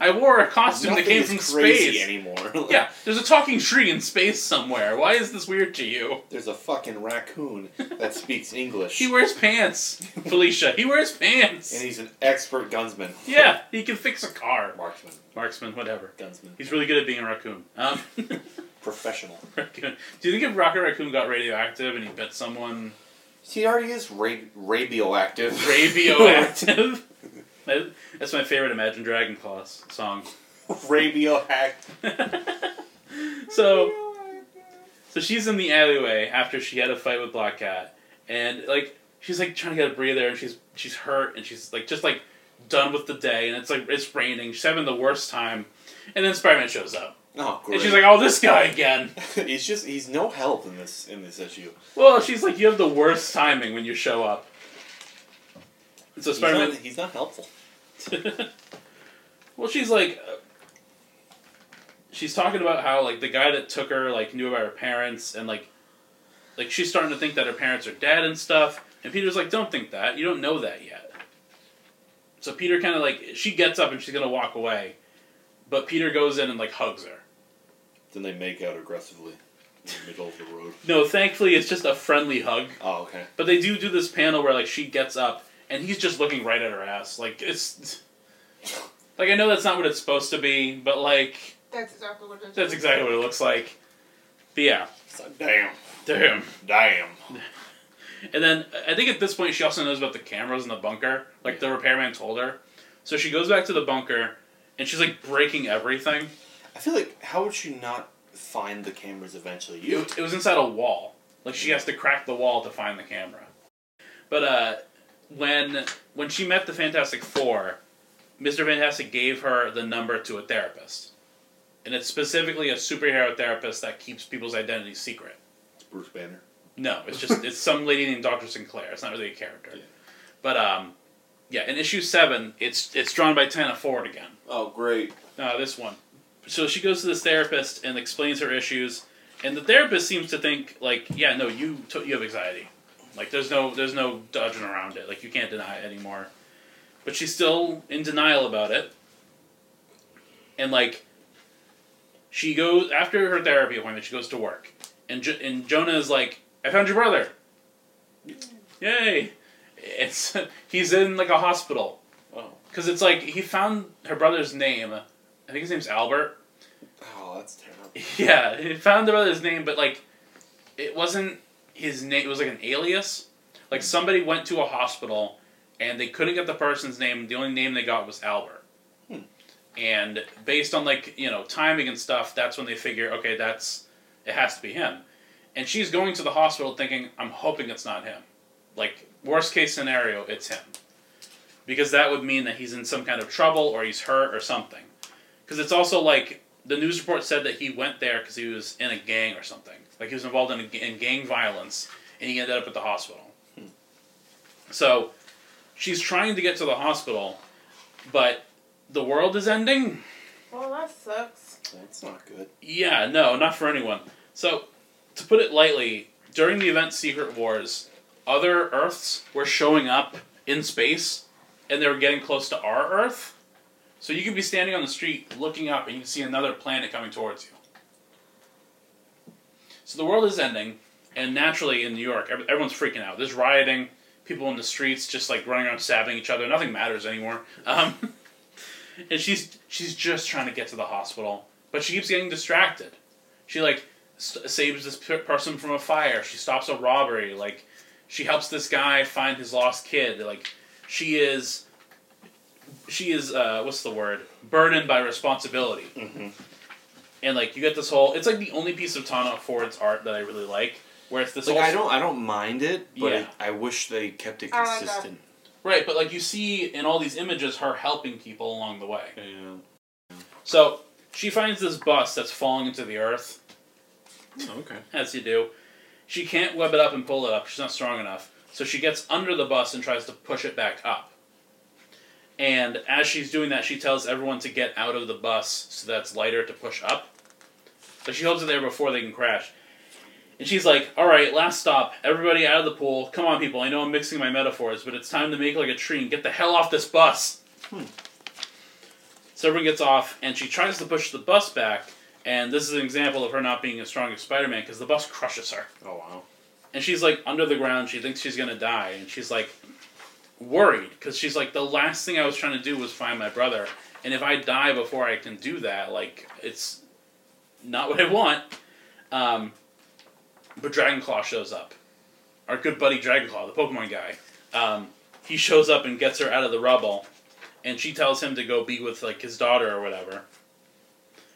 I wore a costume that Nothing came is from crazy space. anymore. Yeah, there's a talking tree in space somewhere. Why is this weird to you? There's a fucking raccoon that speaks English. He wears pants, Felicia. He wears pants. and he's an expert gunsman. Yeah, he can fix a car. Marksman. Marksman, whatever. Gunsman. He's really good at being a raccoon. Um, Professional. raccoon. Do you think if Rocket Raccoon got radioactive and he bit someone He already is ra- radioactive. radioactive? That's my favorite Imagine Dragon Claws song. radioactive. so, so she's in the alleyway after she had a fight with Black Cat, and like she's like trying to get a breather, and she's she's hurt, and she's like just like done with the day, and it's like it's raining. She's having the worst time, and then Spider Man shows up, Oh, great. and she's like, "Oh, this guy again." he's just he's no help in this in this issue. Well, she's like, "You have the worst timing when you show up." So He's Spider Man not, he's not helpful. well, she's like, uh, she's talking about how like the guy that took her like knew about her parents and like, like she's starting to think that her parents are dead and stuff. And Peter's like, don't think that. You don't know that yet. So Peter kind of like she gets up and she's gonna walk away, but Peter goes in and like hugs her. Then they make out aggressively. in the middle of the road. No, thankfully it's just a friendly hug. Oh, okay. But they do do this panel where like she gets up and he's just looking right at her ass. Like it's like I know that's not what it's supposed to be, but like That's exactly what it is. that's exactly what it looks like. But yeah, It's like, damn, damn. damn. And then I think at this point she also knows about the cameras in the bunker. Like the repairman told her. So she goes back to the bunker and she's like breaking everything. I feel like how would she not find the cameras eventually? You It, it was inside a wall. Like she has to crack the wall to find the camera. But uh, when when she met the Fantastic Four, Mister Fantastic gave her the number to a therapist, and it's specifically a superhero therapist that keeps people's identities secret. it's Bruce Banner. No, it's just it's some lady named Doctor Sinclair. It's not really a character. Yeah. But um, yeah, in issue seven, it's it's drawn by Tana Ford again. Oh, great. Uh, this one. So she goes to this therapist and explains her issues, and the therapist seems to think like, yeah, no, you t- you have anxiety. Like there's no there's no dodging around it. Like you can't deny it anymore. But she's still in denial about it. And like she goes after her therapy appointment, she goes to work. And jo- and Jonah is like, "I found your brother." Yay. It's he's in like a hospital. Oh, Because it's like he found her brother's name. I think his name's Albert. oh, that's terrible. Yeah, he found the brother's name, but like, it wasn't his name. It was like an alias. Like somebody went to a hospital, and they couldn't get the person's name. The only name they got was Albert. Hmm. And based on like you know timing and stuff, that's when they figure, okay, that's it has to be him. And she's going to the hospital thinking, I'm hoping it's not him. Like worst case scenario, it's him. Because that would mean that he's in some kind of trouble or he's hurt or something. Because it's also like the news report said that he went there because he was in a gang or something. Like he was involved in, a, in gang violence, and he ended up at the hospital. Hmm. So she's trying to get to the hospital, but the world is ending. Well, that sucks. That's not good. Yeah, no, not for anyone. So, to put it lightly, during the event Secret Wars, other Earths were showing up in space, and they were getting close to our Earth. So you could be standing on the street looking up, and you can see another planet coming towards you. So the world is ending, and naturally in New York, everyone's freaking out. There's rioting, people in the streets just like running around stabbing each other. Nothing matters anymore. Um, and she's she's just trying to get to the hospital, but she keeps getting distracted. She like st- saves this per- person from a fire. She stops a robbery. Like she helps this guy find his lost kid. Like she is she is uh, what's the word burdened by responsibility. Mm-hmm. And like you get this whole it's like the only piece of Tana Ford's art that I really like, where it's this Like whole I don't, I don't mind it, but Yeah. it, I wish they kept it I like that. consistent. right, but like you see in all these images her helping people along the way. Yeah. So she finds this bus that's falling into the earth, Okay. as you do. She can't web it up and pull it up. She's not strong enough. So she gets under the bus and tries to push it back up. And as she's doing that, she tells everyone to get out of the bus so that's lighter to push up. But she holds it there before they can crash. And she's like, all right, last stop. Everybody out of the pool. Come on, people. I know I'm mixing my metaphors, but it's time to make like a tree and get the hell off this bus. Hmm. So everyone gets off, and she tries to push the bus back. And this is an example of her not being as strong as Spider Man because the bus crushes her. Oh wow. And she's like under the ground. She thinks she's gonna die, and she's like worried because she's like, the last thing I was trying to do was find my brother, and if I die before I can do that, like it's not what I want. Um, but Dragonclaw shows up. Our good buddy Dragonclaw, the Pokemon guy. Um, he shows up and gets her out of the rubble, and she tells him to go be with like his daughter or whatever.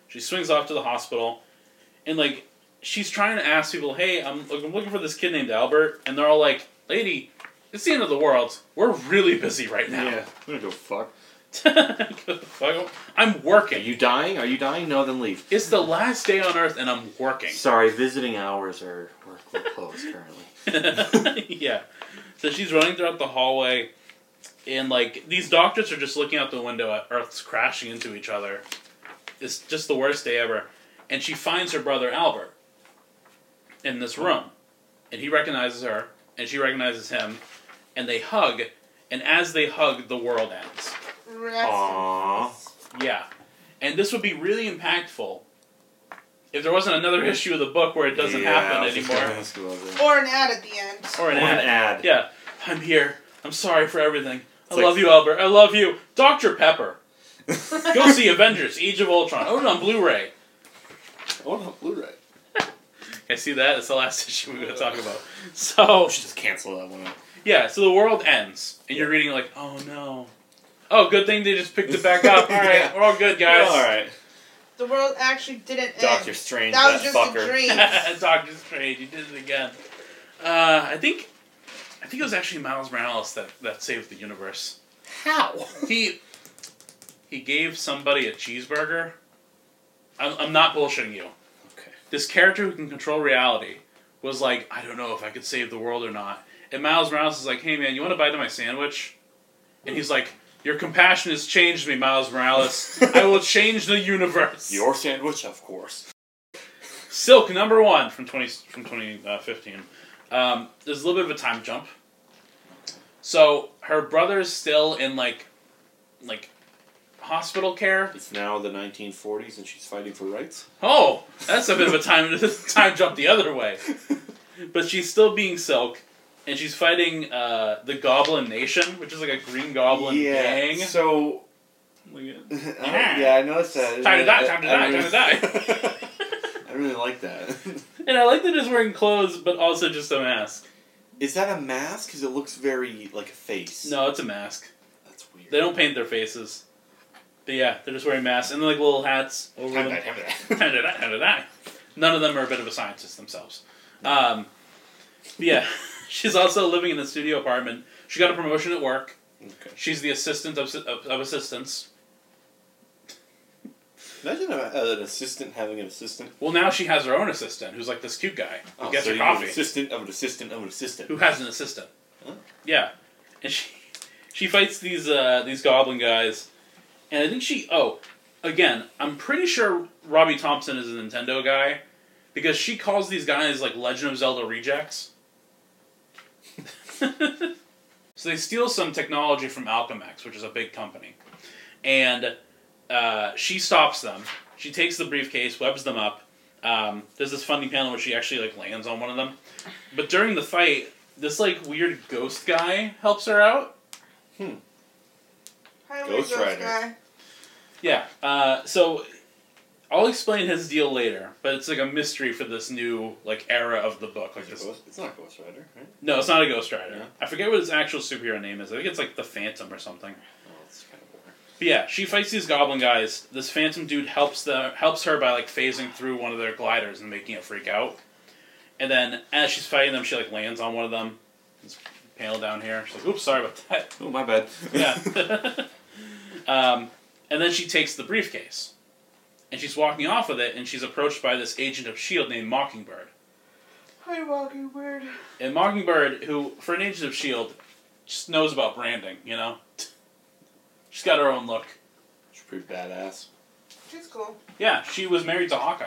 She swings off to the hospital, and like she's trying to ask people, "Hey, I'm, I'm looking for this kid named Albert," and they're all like, "Lady, it's the end of the world. We're really busy right now." Yeah. I'm gonna go fuck. Fuck, I'm working. Are you dying? Are you dying? No, then leave. It's the last day on Earth, and I'm working. Sorry, visiting hours are we're, we're closed currently. yeah. So she's running throughout the hallway, and like these doctors are just looking out the window at Earth's crashing into each other. It's just the worst day ever. And she finds her brother Albert in this room, and he recognizes her, and she recognizes him, and they hug. And as they hug, the world ends. Aww. Yeah. And this would be really impactful if there wasn't another issue of the book where it doesn't Yeah, I happen was just anymore, gonna ask about that. Or an ad at the end. or an Or ad. an ad. Yeah, I'm here. I'm sorry for everything. I like- love you, Albert. I love you, Dr. Pepper. Go see Avengers: Age of Ultron. Own it on Blu-ray. Oh, on Blu-ray. I see that. It's the last issue we're gonna talk about. So We should just cancel that one out. Yeah, so the world ends, and you're reading like, oh no. Oh, good thing they just picked it back up. All right, Yeah. we're all good, guys. All right. The world actually didn't end. Doctor end. Strange, That that, was just fucker. a dream. Doctor Strange, you did it again. Uh, I think, I think it was actually Miles Morales that, that saved the universe. How? He, he gave somebody a cheeseburger. I'm, I'm not bullshitting you. Okay. This character who can control reality was like, I don't know if I could save the world or not. And Miles Morales is like, Hey man, you want to bite of my sandwich? And he's like, Your compassion has changed me, Miles Morales. I will change the universe. Your sandwich, of course. Silk number one from twenty from twenty fifteen. Um, there's a little bit of a time jump. So her brother's still in like, like, hospital care. It's now the 1940s and she's fighting for rights. Oh, that's a bit of a time time jump the other way. But she's still being Silk, and she's fighting uh, the Goblin Nation, which is like a Green Goblin gang. So. Look at- yeah, I noticed that. Time to die, time to I die, really- time to die. I really like that. And I like that it's wearing clothes, but also just a mask. Is that a mask? Because it looks very like a face. No, it's a mask. That's weird. They don't paint their faces. But yeah, they're just wearing masks and like little hats over Time them. die, time to die. Time to die, time to die. None of them are a bit of a scientist themselves. Um, yeah, she's also living in a studio apartment. She got a promotion at work. Okay. She's the assistant of, of, of assistants. Imagine an assistant having an assistant. Well, now she has her own assistant, who's like this cute guy who Oh, gets so her coffee. An assistant of an assistant of an assistant. who has an assistant. Oh. Yeah, and she she fights these uh, these goblin guys, and I think she oh again I'm pretty sure Robbie Thompson is a Nintendo guy because she calls these guys like Legend of Zelda rejects. so they steal some technology from Alchemax, which is a big company, and uh, she stops them. She takes the briefcase, webs them up. Um, there's this funny panel where she actually like lands on one of them, but during the fight, this like weird ghost guy helps her out. Highway Ghost Ghost Rider. guy. Yeah. Uh, so I'll explain his deal later, but it's like a mystery for this new like era of the book. Like this. Ghost- It's not Ghost Rider, right? No, it's not a Ghost Rider. Yeah. I forget what his actual superhero name is. I think it's like the Phantom or something. Oh, it's kind of boring. But yeah, she fights these goblin guys. This phantom dude helps the helps her by like phasing through one of their gliders and making it freak out. And then as she's fighting them, she like lands on one of them. This panel down here. She's like, "Oops, sorry about that." Oh, my bad. Yeah. um, and then she takes the briefcase, and she's walking off with it, and she's approached by this agent of Shield named Mockingbird. Hi, Mockingbird. And Mockingbird, who for an agent of Shield, just knows about branding. You know, she's got her own look. She's pretty badass. She's cool. Yeah, she was married to Hawkeye.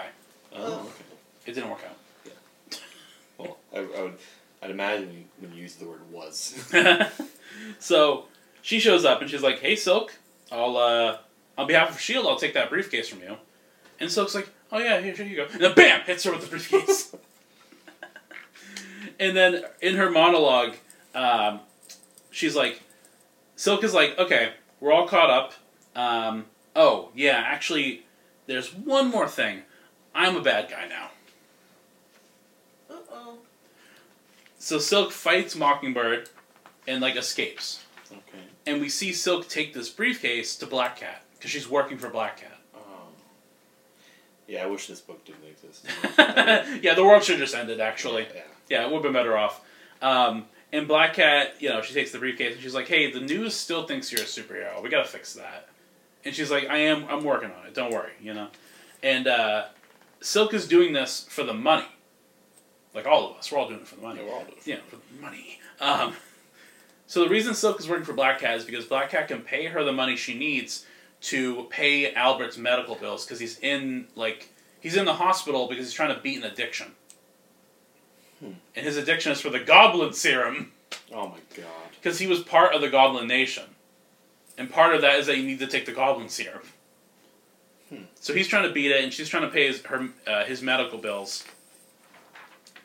Oh, okay. It didn't work out. Yeah. Well, I, I would, I'd imagine when you use the word was. so she shows up and she's like, "Hey, Silk, I'll uh, on behalf of Shield, I'll take that briefcase from you." And Silk's like, "Oh yeah, here, here you go." And then bam, hits her with the briefcase. and then in her monologue, um, she's like, Silk is like, "Okay, we're all caught up. Um, oh yeah, actually, there's one more thing. I'm a bad guy now." Uh oh. So Silk fights Mockingbird and like escapes. okay. and we see Silk take this briefcase to Black Cat because she's working for Black Cat. Yeah, I wish this book didn't exist. yeah, the world should have just ended. Actually, Yeah. yeah, it would have been better off. Um, and Black Cat, you know, she takes the briefcase and she's like, "Hey, the news still thinks you're a superhero. We gotta fix that." And she's like, "I am. I'm working on it. Don't worry. You know." And uh, Silk is doing this for the money. Like all of us, we're all doing it for the money. Yeah, we're all doing it. Yeah, for the money. Um, so the reason Silk is working for Black Cat is because Black Cat can pay her the money she needs to pay Albert's medical bills because he's in like he's in the hospital because he's trying to beat an addiction. Hmm. And his addiction is for the Goblin Serum Oh my god. because he was part of the Goblin Nation, and part of that is that you need to take the Goblin Serum. Hmm. So he's trying to beat it, and she's trying to pay his her uh, his medical bills.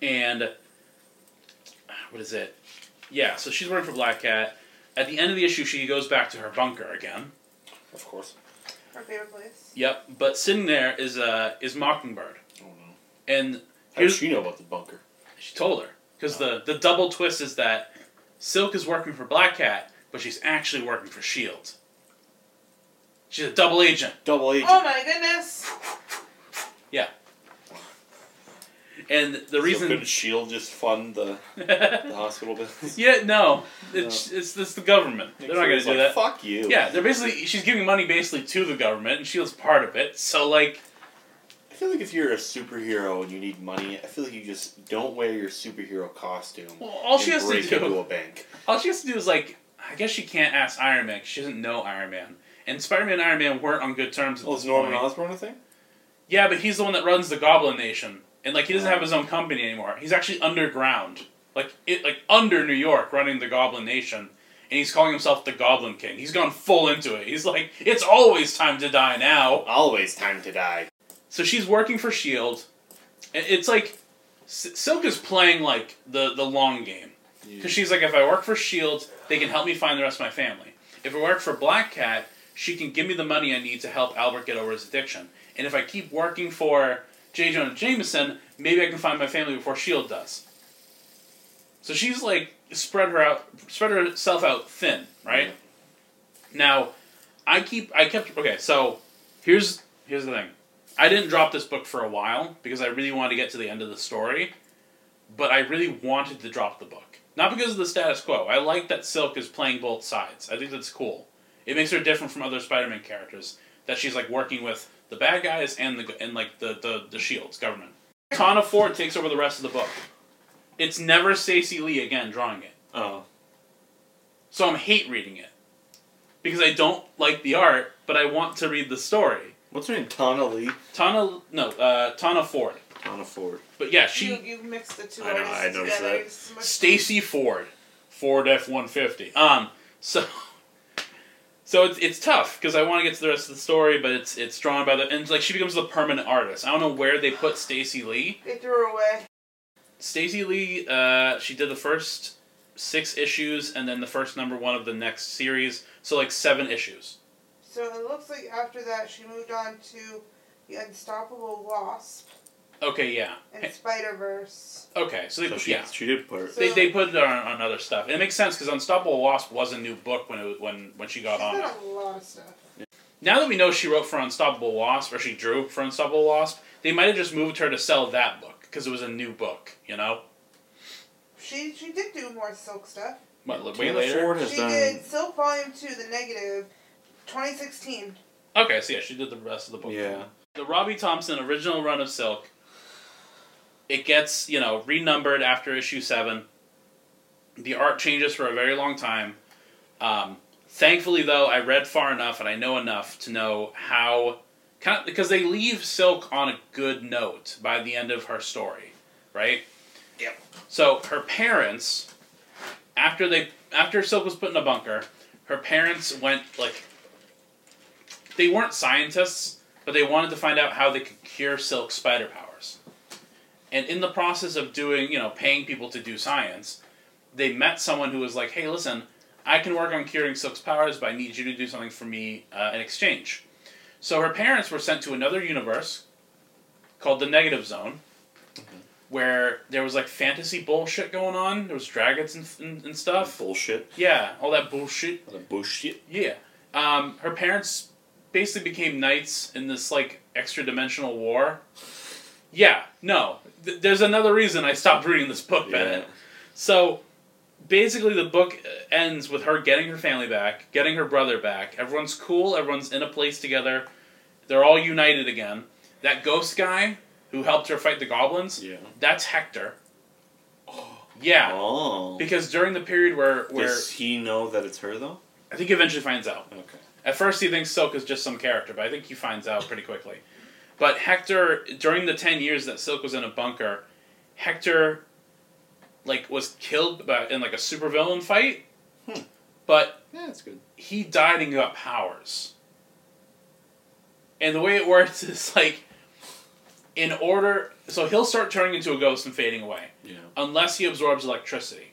And what is it? Yeah, so she's working for Black Cat. At the end of the issue, she goes back to her bunker again. Of course. Our favorite place. Yep, but sitting there is uh is Mockingbird, Oh no. and How does she know about the bunker? she told her because the the double twist is that Silk is working for Black Cat, but she's actually working for Shield. She's a double agent. Double agent. Oh my goodness! And the So reason, could Shield just fund the, the hospital business? yeah, no, it's it's, it's the government. They're not gonna do like, that. Fuck you. Yeah, they're basically she's giving money basically to the government, and Shield's part of it. So like, I feel like if you're a superhero and you need money, I feel like you just don't wear your superhero costume. well, all she has to break into do, a bank. all she has to do is like, I guess she can't ask Iron Man. she doesn't know Iron Man, and Spider Man and Iron Man weren't on good terms. This is Norman. Osborn a thing? Yeah, but he's the one that runs the Goblin Nation, and like he doesn't have his own company anymore. He's actually underground, like it, like under New York, running the Goblin Nation, and he's calling himself the Goblin King. He's gone full into it. He's like, it's always time to die now. Always time to die. So she's working for Shield. and It's like S- Silk is playing like the the long game because she's like, if I work for Shield, they can help me find the rest of my family. If I work for Black Cat, she can give me the money I need to help Albert get over his addiction. And if I keep working for J. Jonah Jameson, maybe I can find my family before Shield does. So she's like spread her out, spread herself out thin, right? Now, I keep, I kept okay. So here's here's the thing. I didn't drop this book for a while because I really wanted to get to the end of the story, but I really wanted to drop the book. Not because of the status quo. I like that Silk is playing both sides. I think that's cool. It makes her different from other Spider-Man characters. That she's like working with the bad guys and the and like the the, the shields government. Tana Ford takes over the rest of the book. It's never Stacey Lee again drawing it. Oh. So I'm hate reading it. Because I don't like the art, but I want to read the story. What's her name? Tana Lee? Tana no, uh, Tana Ford. Tana Ford. But yeah, she you you mixed the two I know, I noticed together. that. It's Stacey Ford, Ford F one fifty. Um, so so it's it's tough because I want to get to the rest of the story, but it's it's drawn by the and like she becomes the permanent artist. I don't know where they put Stacey Lee. They threw her away. Stacey Lee, uh, she did the first six issues and then the first number one of the next series, so like seven issues. So it looks like after that she moved on to the Unstoppable Wasp Okay, yeah. and Spider Verse. Okay, so they So she, yeah. she did put her. So- They, they put it on, on other stuff. And it makes sense because Unstoppable Wasp was a new book when it was, when when she got She's on done it. a lot of stuff. Now that we know she wrote for Unstoppable Wasp, or she drew for Unstoppable Wasp, they might have just moved her to sell that book because it was a new book. You know, She she did do more Silk stuff. what way Tana later? Ford has She done. did Silk Volume Two, the negative, 2016. Okay, so yeah, she did the rest of the book. Yeah. The Robbie Thompson original run of Silk. It gets you know renumbered after issue seven. The art changes for a very long time. Um, thankfully, though, I read far enough and I know enough to know how kind of because they leave Silk on a good note by the end of her story, right? Yep. So her parents, after they after Silk was put in a bunker, her parents went like they weren't scientists, but they wanted to find out how they could cure Silk's spider powers. And in the process of doing, you know, paying people to do science, they met someone who was like, "Hey, listen, I can work on curing Silk's powers, but I need you to do something for me uh, in exchange." So her parents were sent to another universe called the Negative Zone, where there was like fantasy bullshit going on. There was dragons and, and, and stuff. Bullshit. Yeah, all that bullshit. All The bullshit. Yeah. Um, her parents basically became knights in this like extra dimensional war. Yeah, no. Th- there's another reason I stopped reading this book, Bennett. So basically, the book uh, ends with her getting her family back, getting her brother back. Everyone's cool. Everyone's in a place together. They're all united again. That ghost guy who helped her fight the goblins, Yeah. that's Hector. Yeah, Oh. because during the period where where Does he know that it's her though? I think he eventually finds out. Okay. At first, he thinks Silk is just some character, but I think he finds out pretty quickly. But Hector, during the ten years that Silk was in a bunker, Hector, like, was killed by, in like a supervillain fight. Hmm. But Yeah, that's good. he died and got powers. And the way it works is like, in order, so he'll start turning into a ghost and fading away, Yeah. unless he absorbs electricity.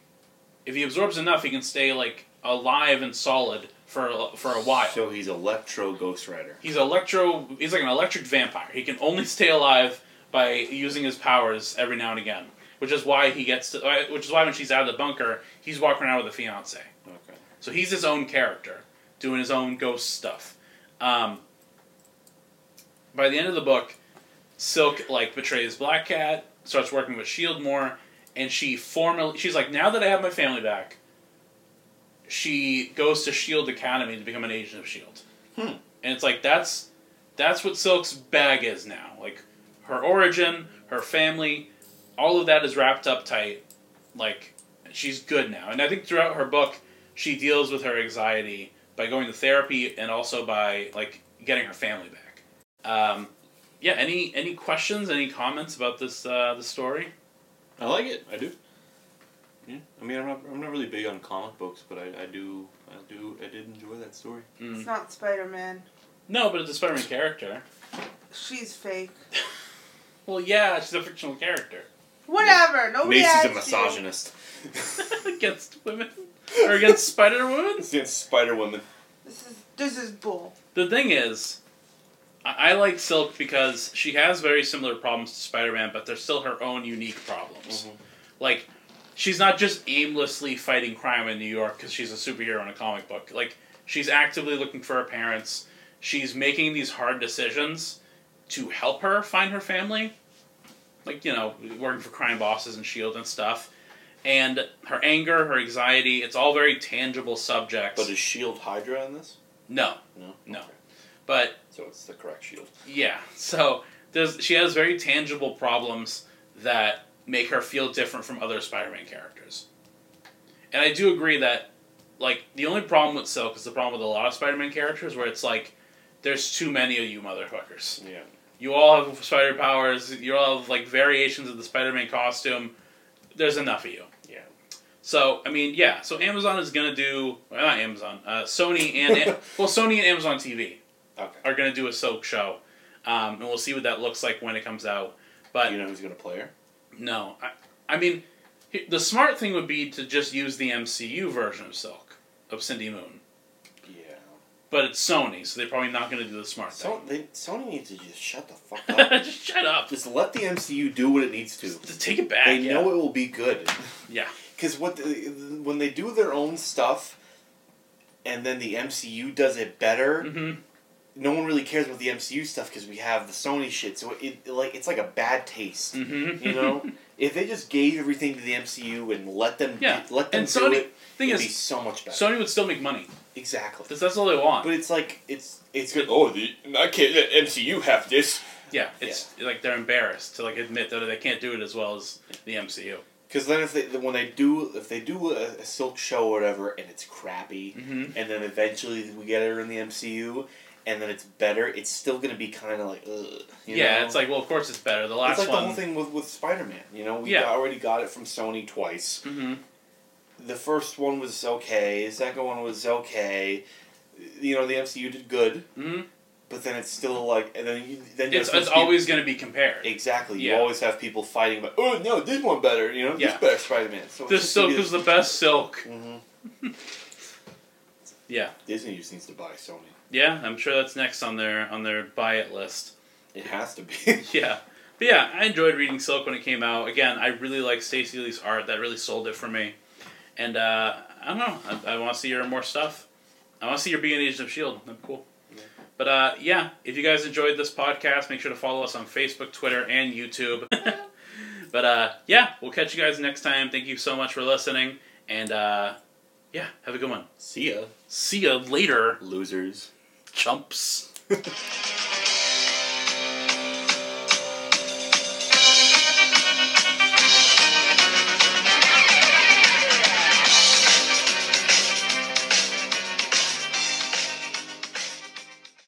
If he absorbs enough, he can stay like alive and solid for a- for a while. So he's Electro Ghost Rider. He's electro. He's like an electric vampire. He can only stay alive by using his powers every now and again. Which is why he gets to. Which is why when she's out of the bunker, he's walking around with a fiance. Okay. So he's his own character, doing his own ghost stuff. Um, by the end of the book, Silk like betrays Black Cat, starts working with Shield more, and she formally she's like, now that I have my family back, she goes to Shield Academy to become an agent of Shield. Hmm. And it's like that's that's what Silk's bag is now. Like her origin, her family, all of that is wrapped up tight. Like she's good now. And I think throughout her book, she deals with her anxiety by going to therapy and also by like getting her family back. Um, yeah. Any any questions? Any comments about this uh, the story? I like it. I do. Yeah. I mean, I'm not. I'm not really big on comic books, but I, I do. I do. I did enjoy that story. Mm. It's not Spider Man. No, but it's a Spider-Man character. She's fake. Well, yeah, she's a fictional character Whatever. Nobody Macy's a asked you. misogynist. against women or against Spider Woman. Against Spider Woman. This is this is bull. The thing is, I, I like Silk because she has very similar problems to Spider Man, but they're still her own unique problems. Mhm. Like, she's not just aimlessly fighting crime in New York because she's a superhero in a comic book. Like, she's actively looking for her parents. She's making these hard decisions to help her find her family. Like, you know, working for crime bosses and S.H.I.E.L.D. and stuff. And her anger, her anxiety, it's all very tangible subjects. But is Shield Hydra in this? no, No. No. Okay. but So it's the correct Shield. Yeah. So there's she has very tangible problems that make her feel different from other Spider-Man characters. And I do agree that like the only problem with Silk is the problem with a lot of Spider-Man characters where it's like there's too many of you motherfuckers. Yeah. You all have spider powers, you all have like variations of the Spider-Man costume. There's enough of you. Yeah. So I mean, yeah. So Amazon is gonna do well, not Amazon, uh, Sony and well, Sony and Amazon TV Okay. are going to do a Silk show, um, and we'll see what that looks like when it comes out. But Do you know who's gonna play her? No, I, I mean, the smart thing would be to just use the MCU version of Silk of Cindy Moon, Yeah. but it's Sony, so they're probably not going to do the smart thing. They, Sony needs to just shut the fuck up. just shut up. just let the MCU do what it needs to. Just take it back. They yeah. know it will be good. Yeah. Because what the, when they do their own stuff, and then the MCU does it better, Mm-hmm. No one really cares about the MCU stuff because we have the Sony shit. So it like it's like a bad taste. Mm-hmm. You know, if they just gave everything to the MCU and let them Yeah, let them and do Sony- it, thing it'd is, be so much better. Sony would still make money. exactly. That's, that's all they want. But it's like it's it's good. Oh, the I can't let MCU have this yeah, it's like they're embarrassed to like admit that they can't do it as well as the MCU. because then if they when they do if they do a, a Silk show or whatever and it's crappy Mm-hmm. and then eventually we get her in the MCU and then it's better, it's still gonna be kind of like ugh. Yeah, know? it's like well, of course it's better. The last one. it's like one. the whole thing with with Spider Man. You know, we Yeah. already got it from Sony twice. Mm-hmm. The first one was okay. The second one was okay. You know, the MCU did good, Mm-hmm. but then it's still like, and then you, then It's, it's always going to be compared. exactly. You always have people fighting about, oh no, this one better. You know, Yeah. this better Spider Man. So This silk is the best silk. hmm Yeah, Disney just needs to buy Sony. Yeah. I'm sure that's next on their on their buy it list. It has to be. Yeah, but yeah, I enjoyed reading Silk when it came out. Again, I really like Stacey Lee's art. That really sold it for me. And uh, I don't know. I, I want to see your more stuff. I want to see your being Agents of Shield. That'd be cool. Yeah. But uh, yeah, if you guys enjoyed this podcast, make sure to follow us on Facebook, Twitter, and YouTube. but uh, yeah, we'll catch you guys next time. Thank you so much for listening, and uh, yeah, have a good one. See ya, See ya later, losers chumps.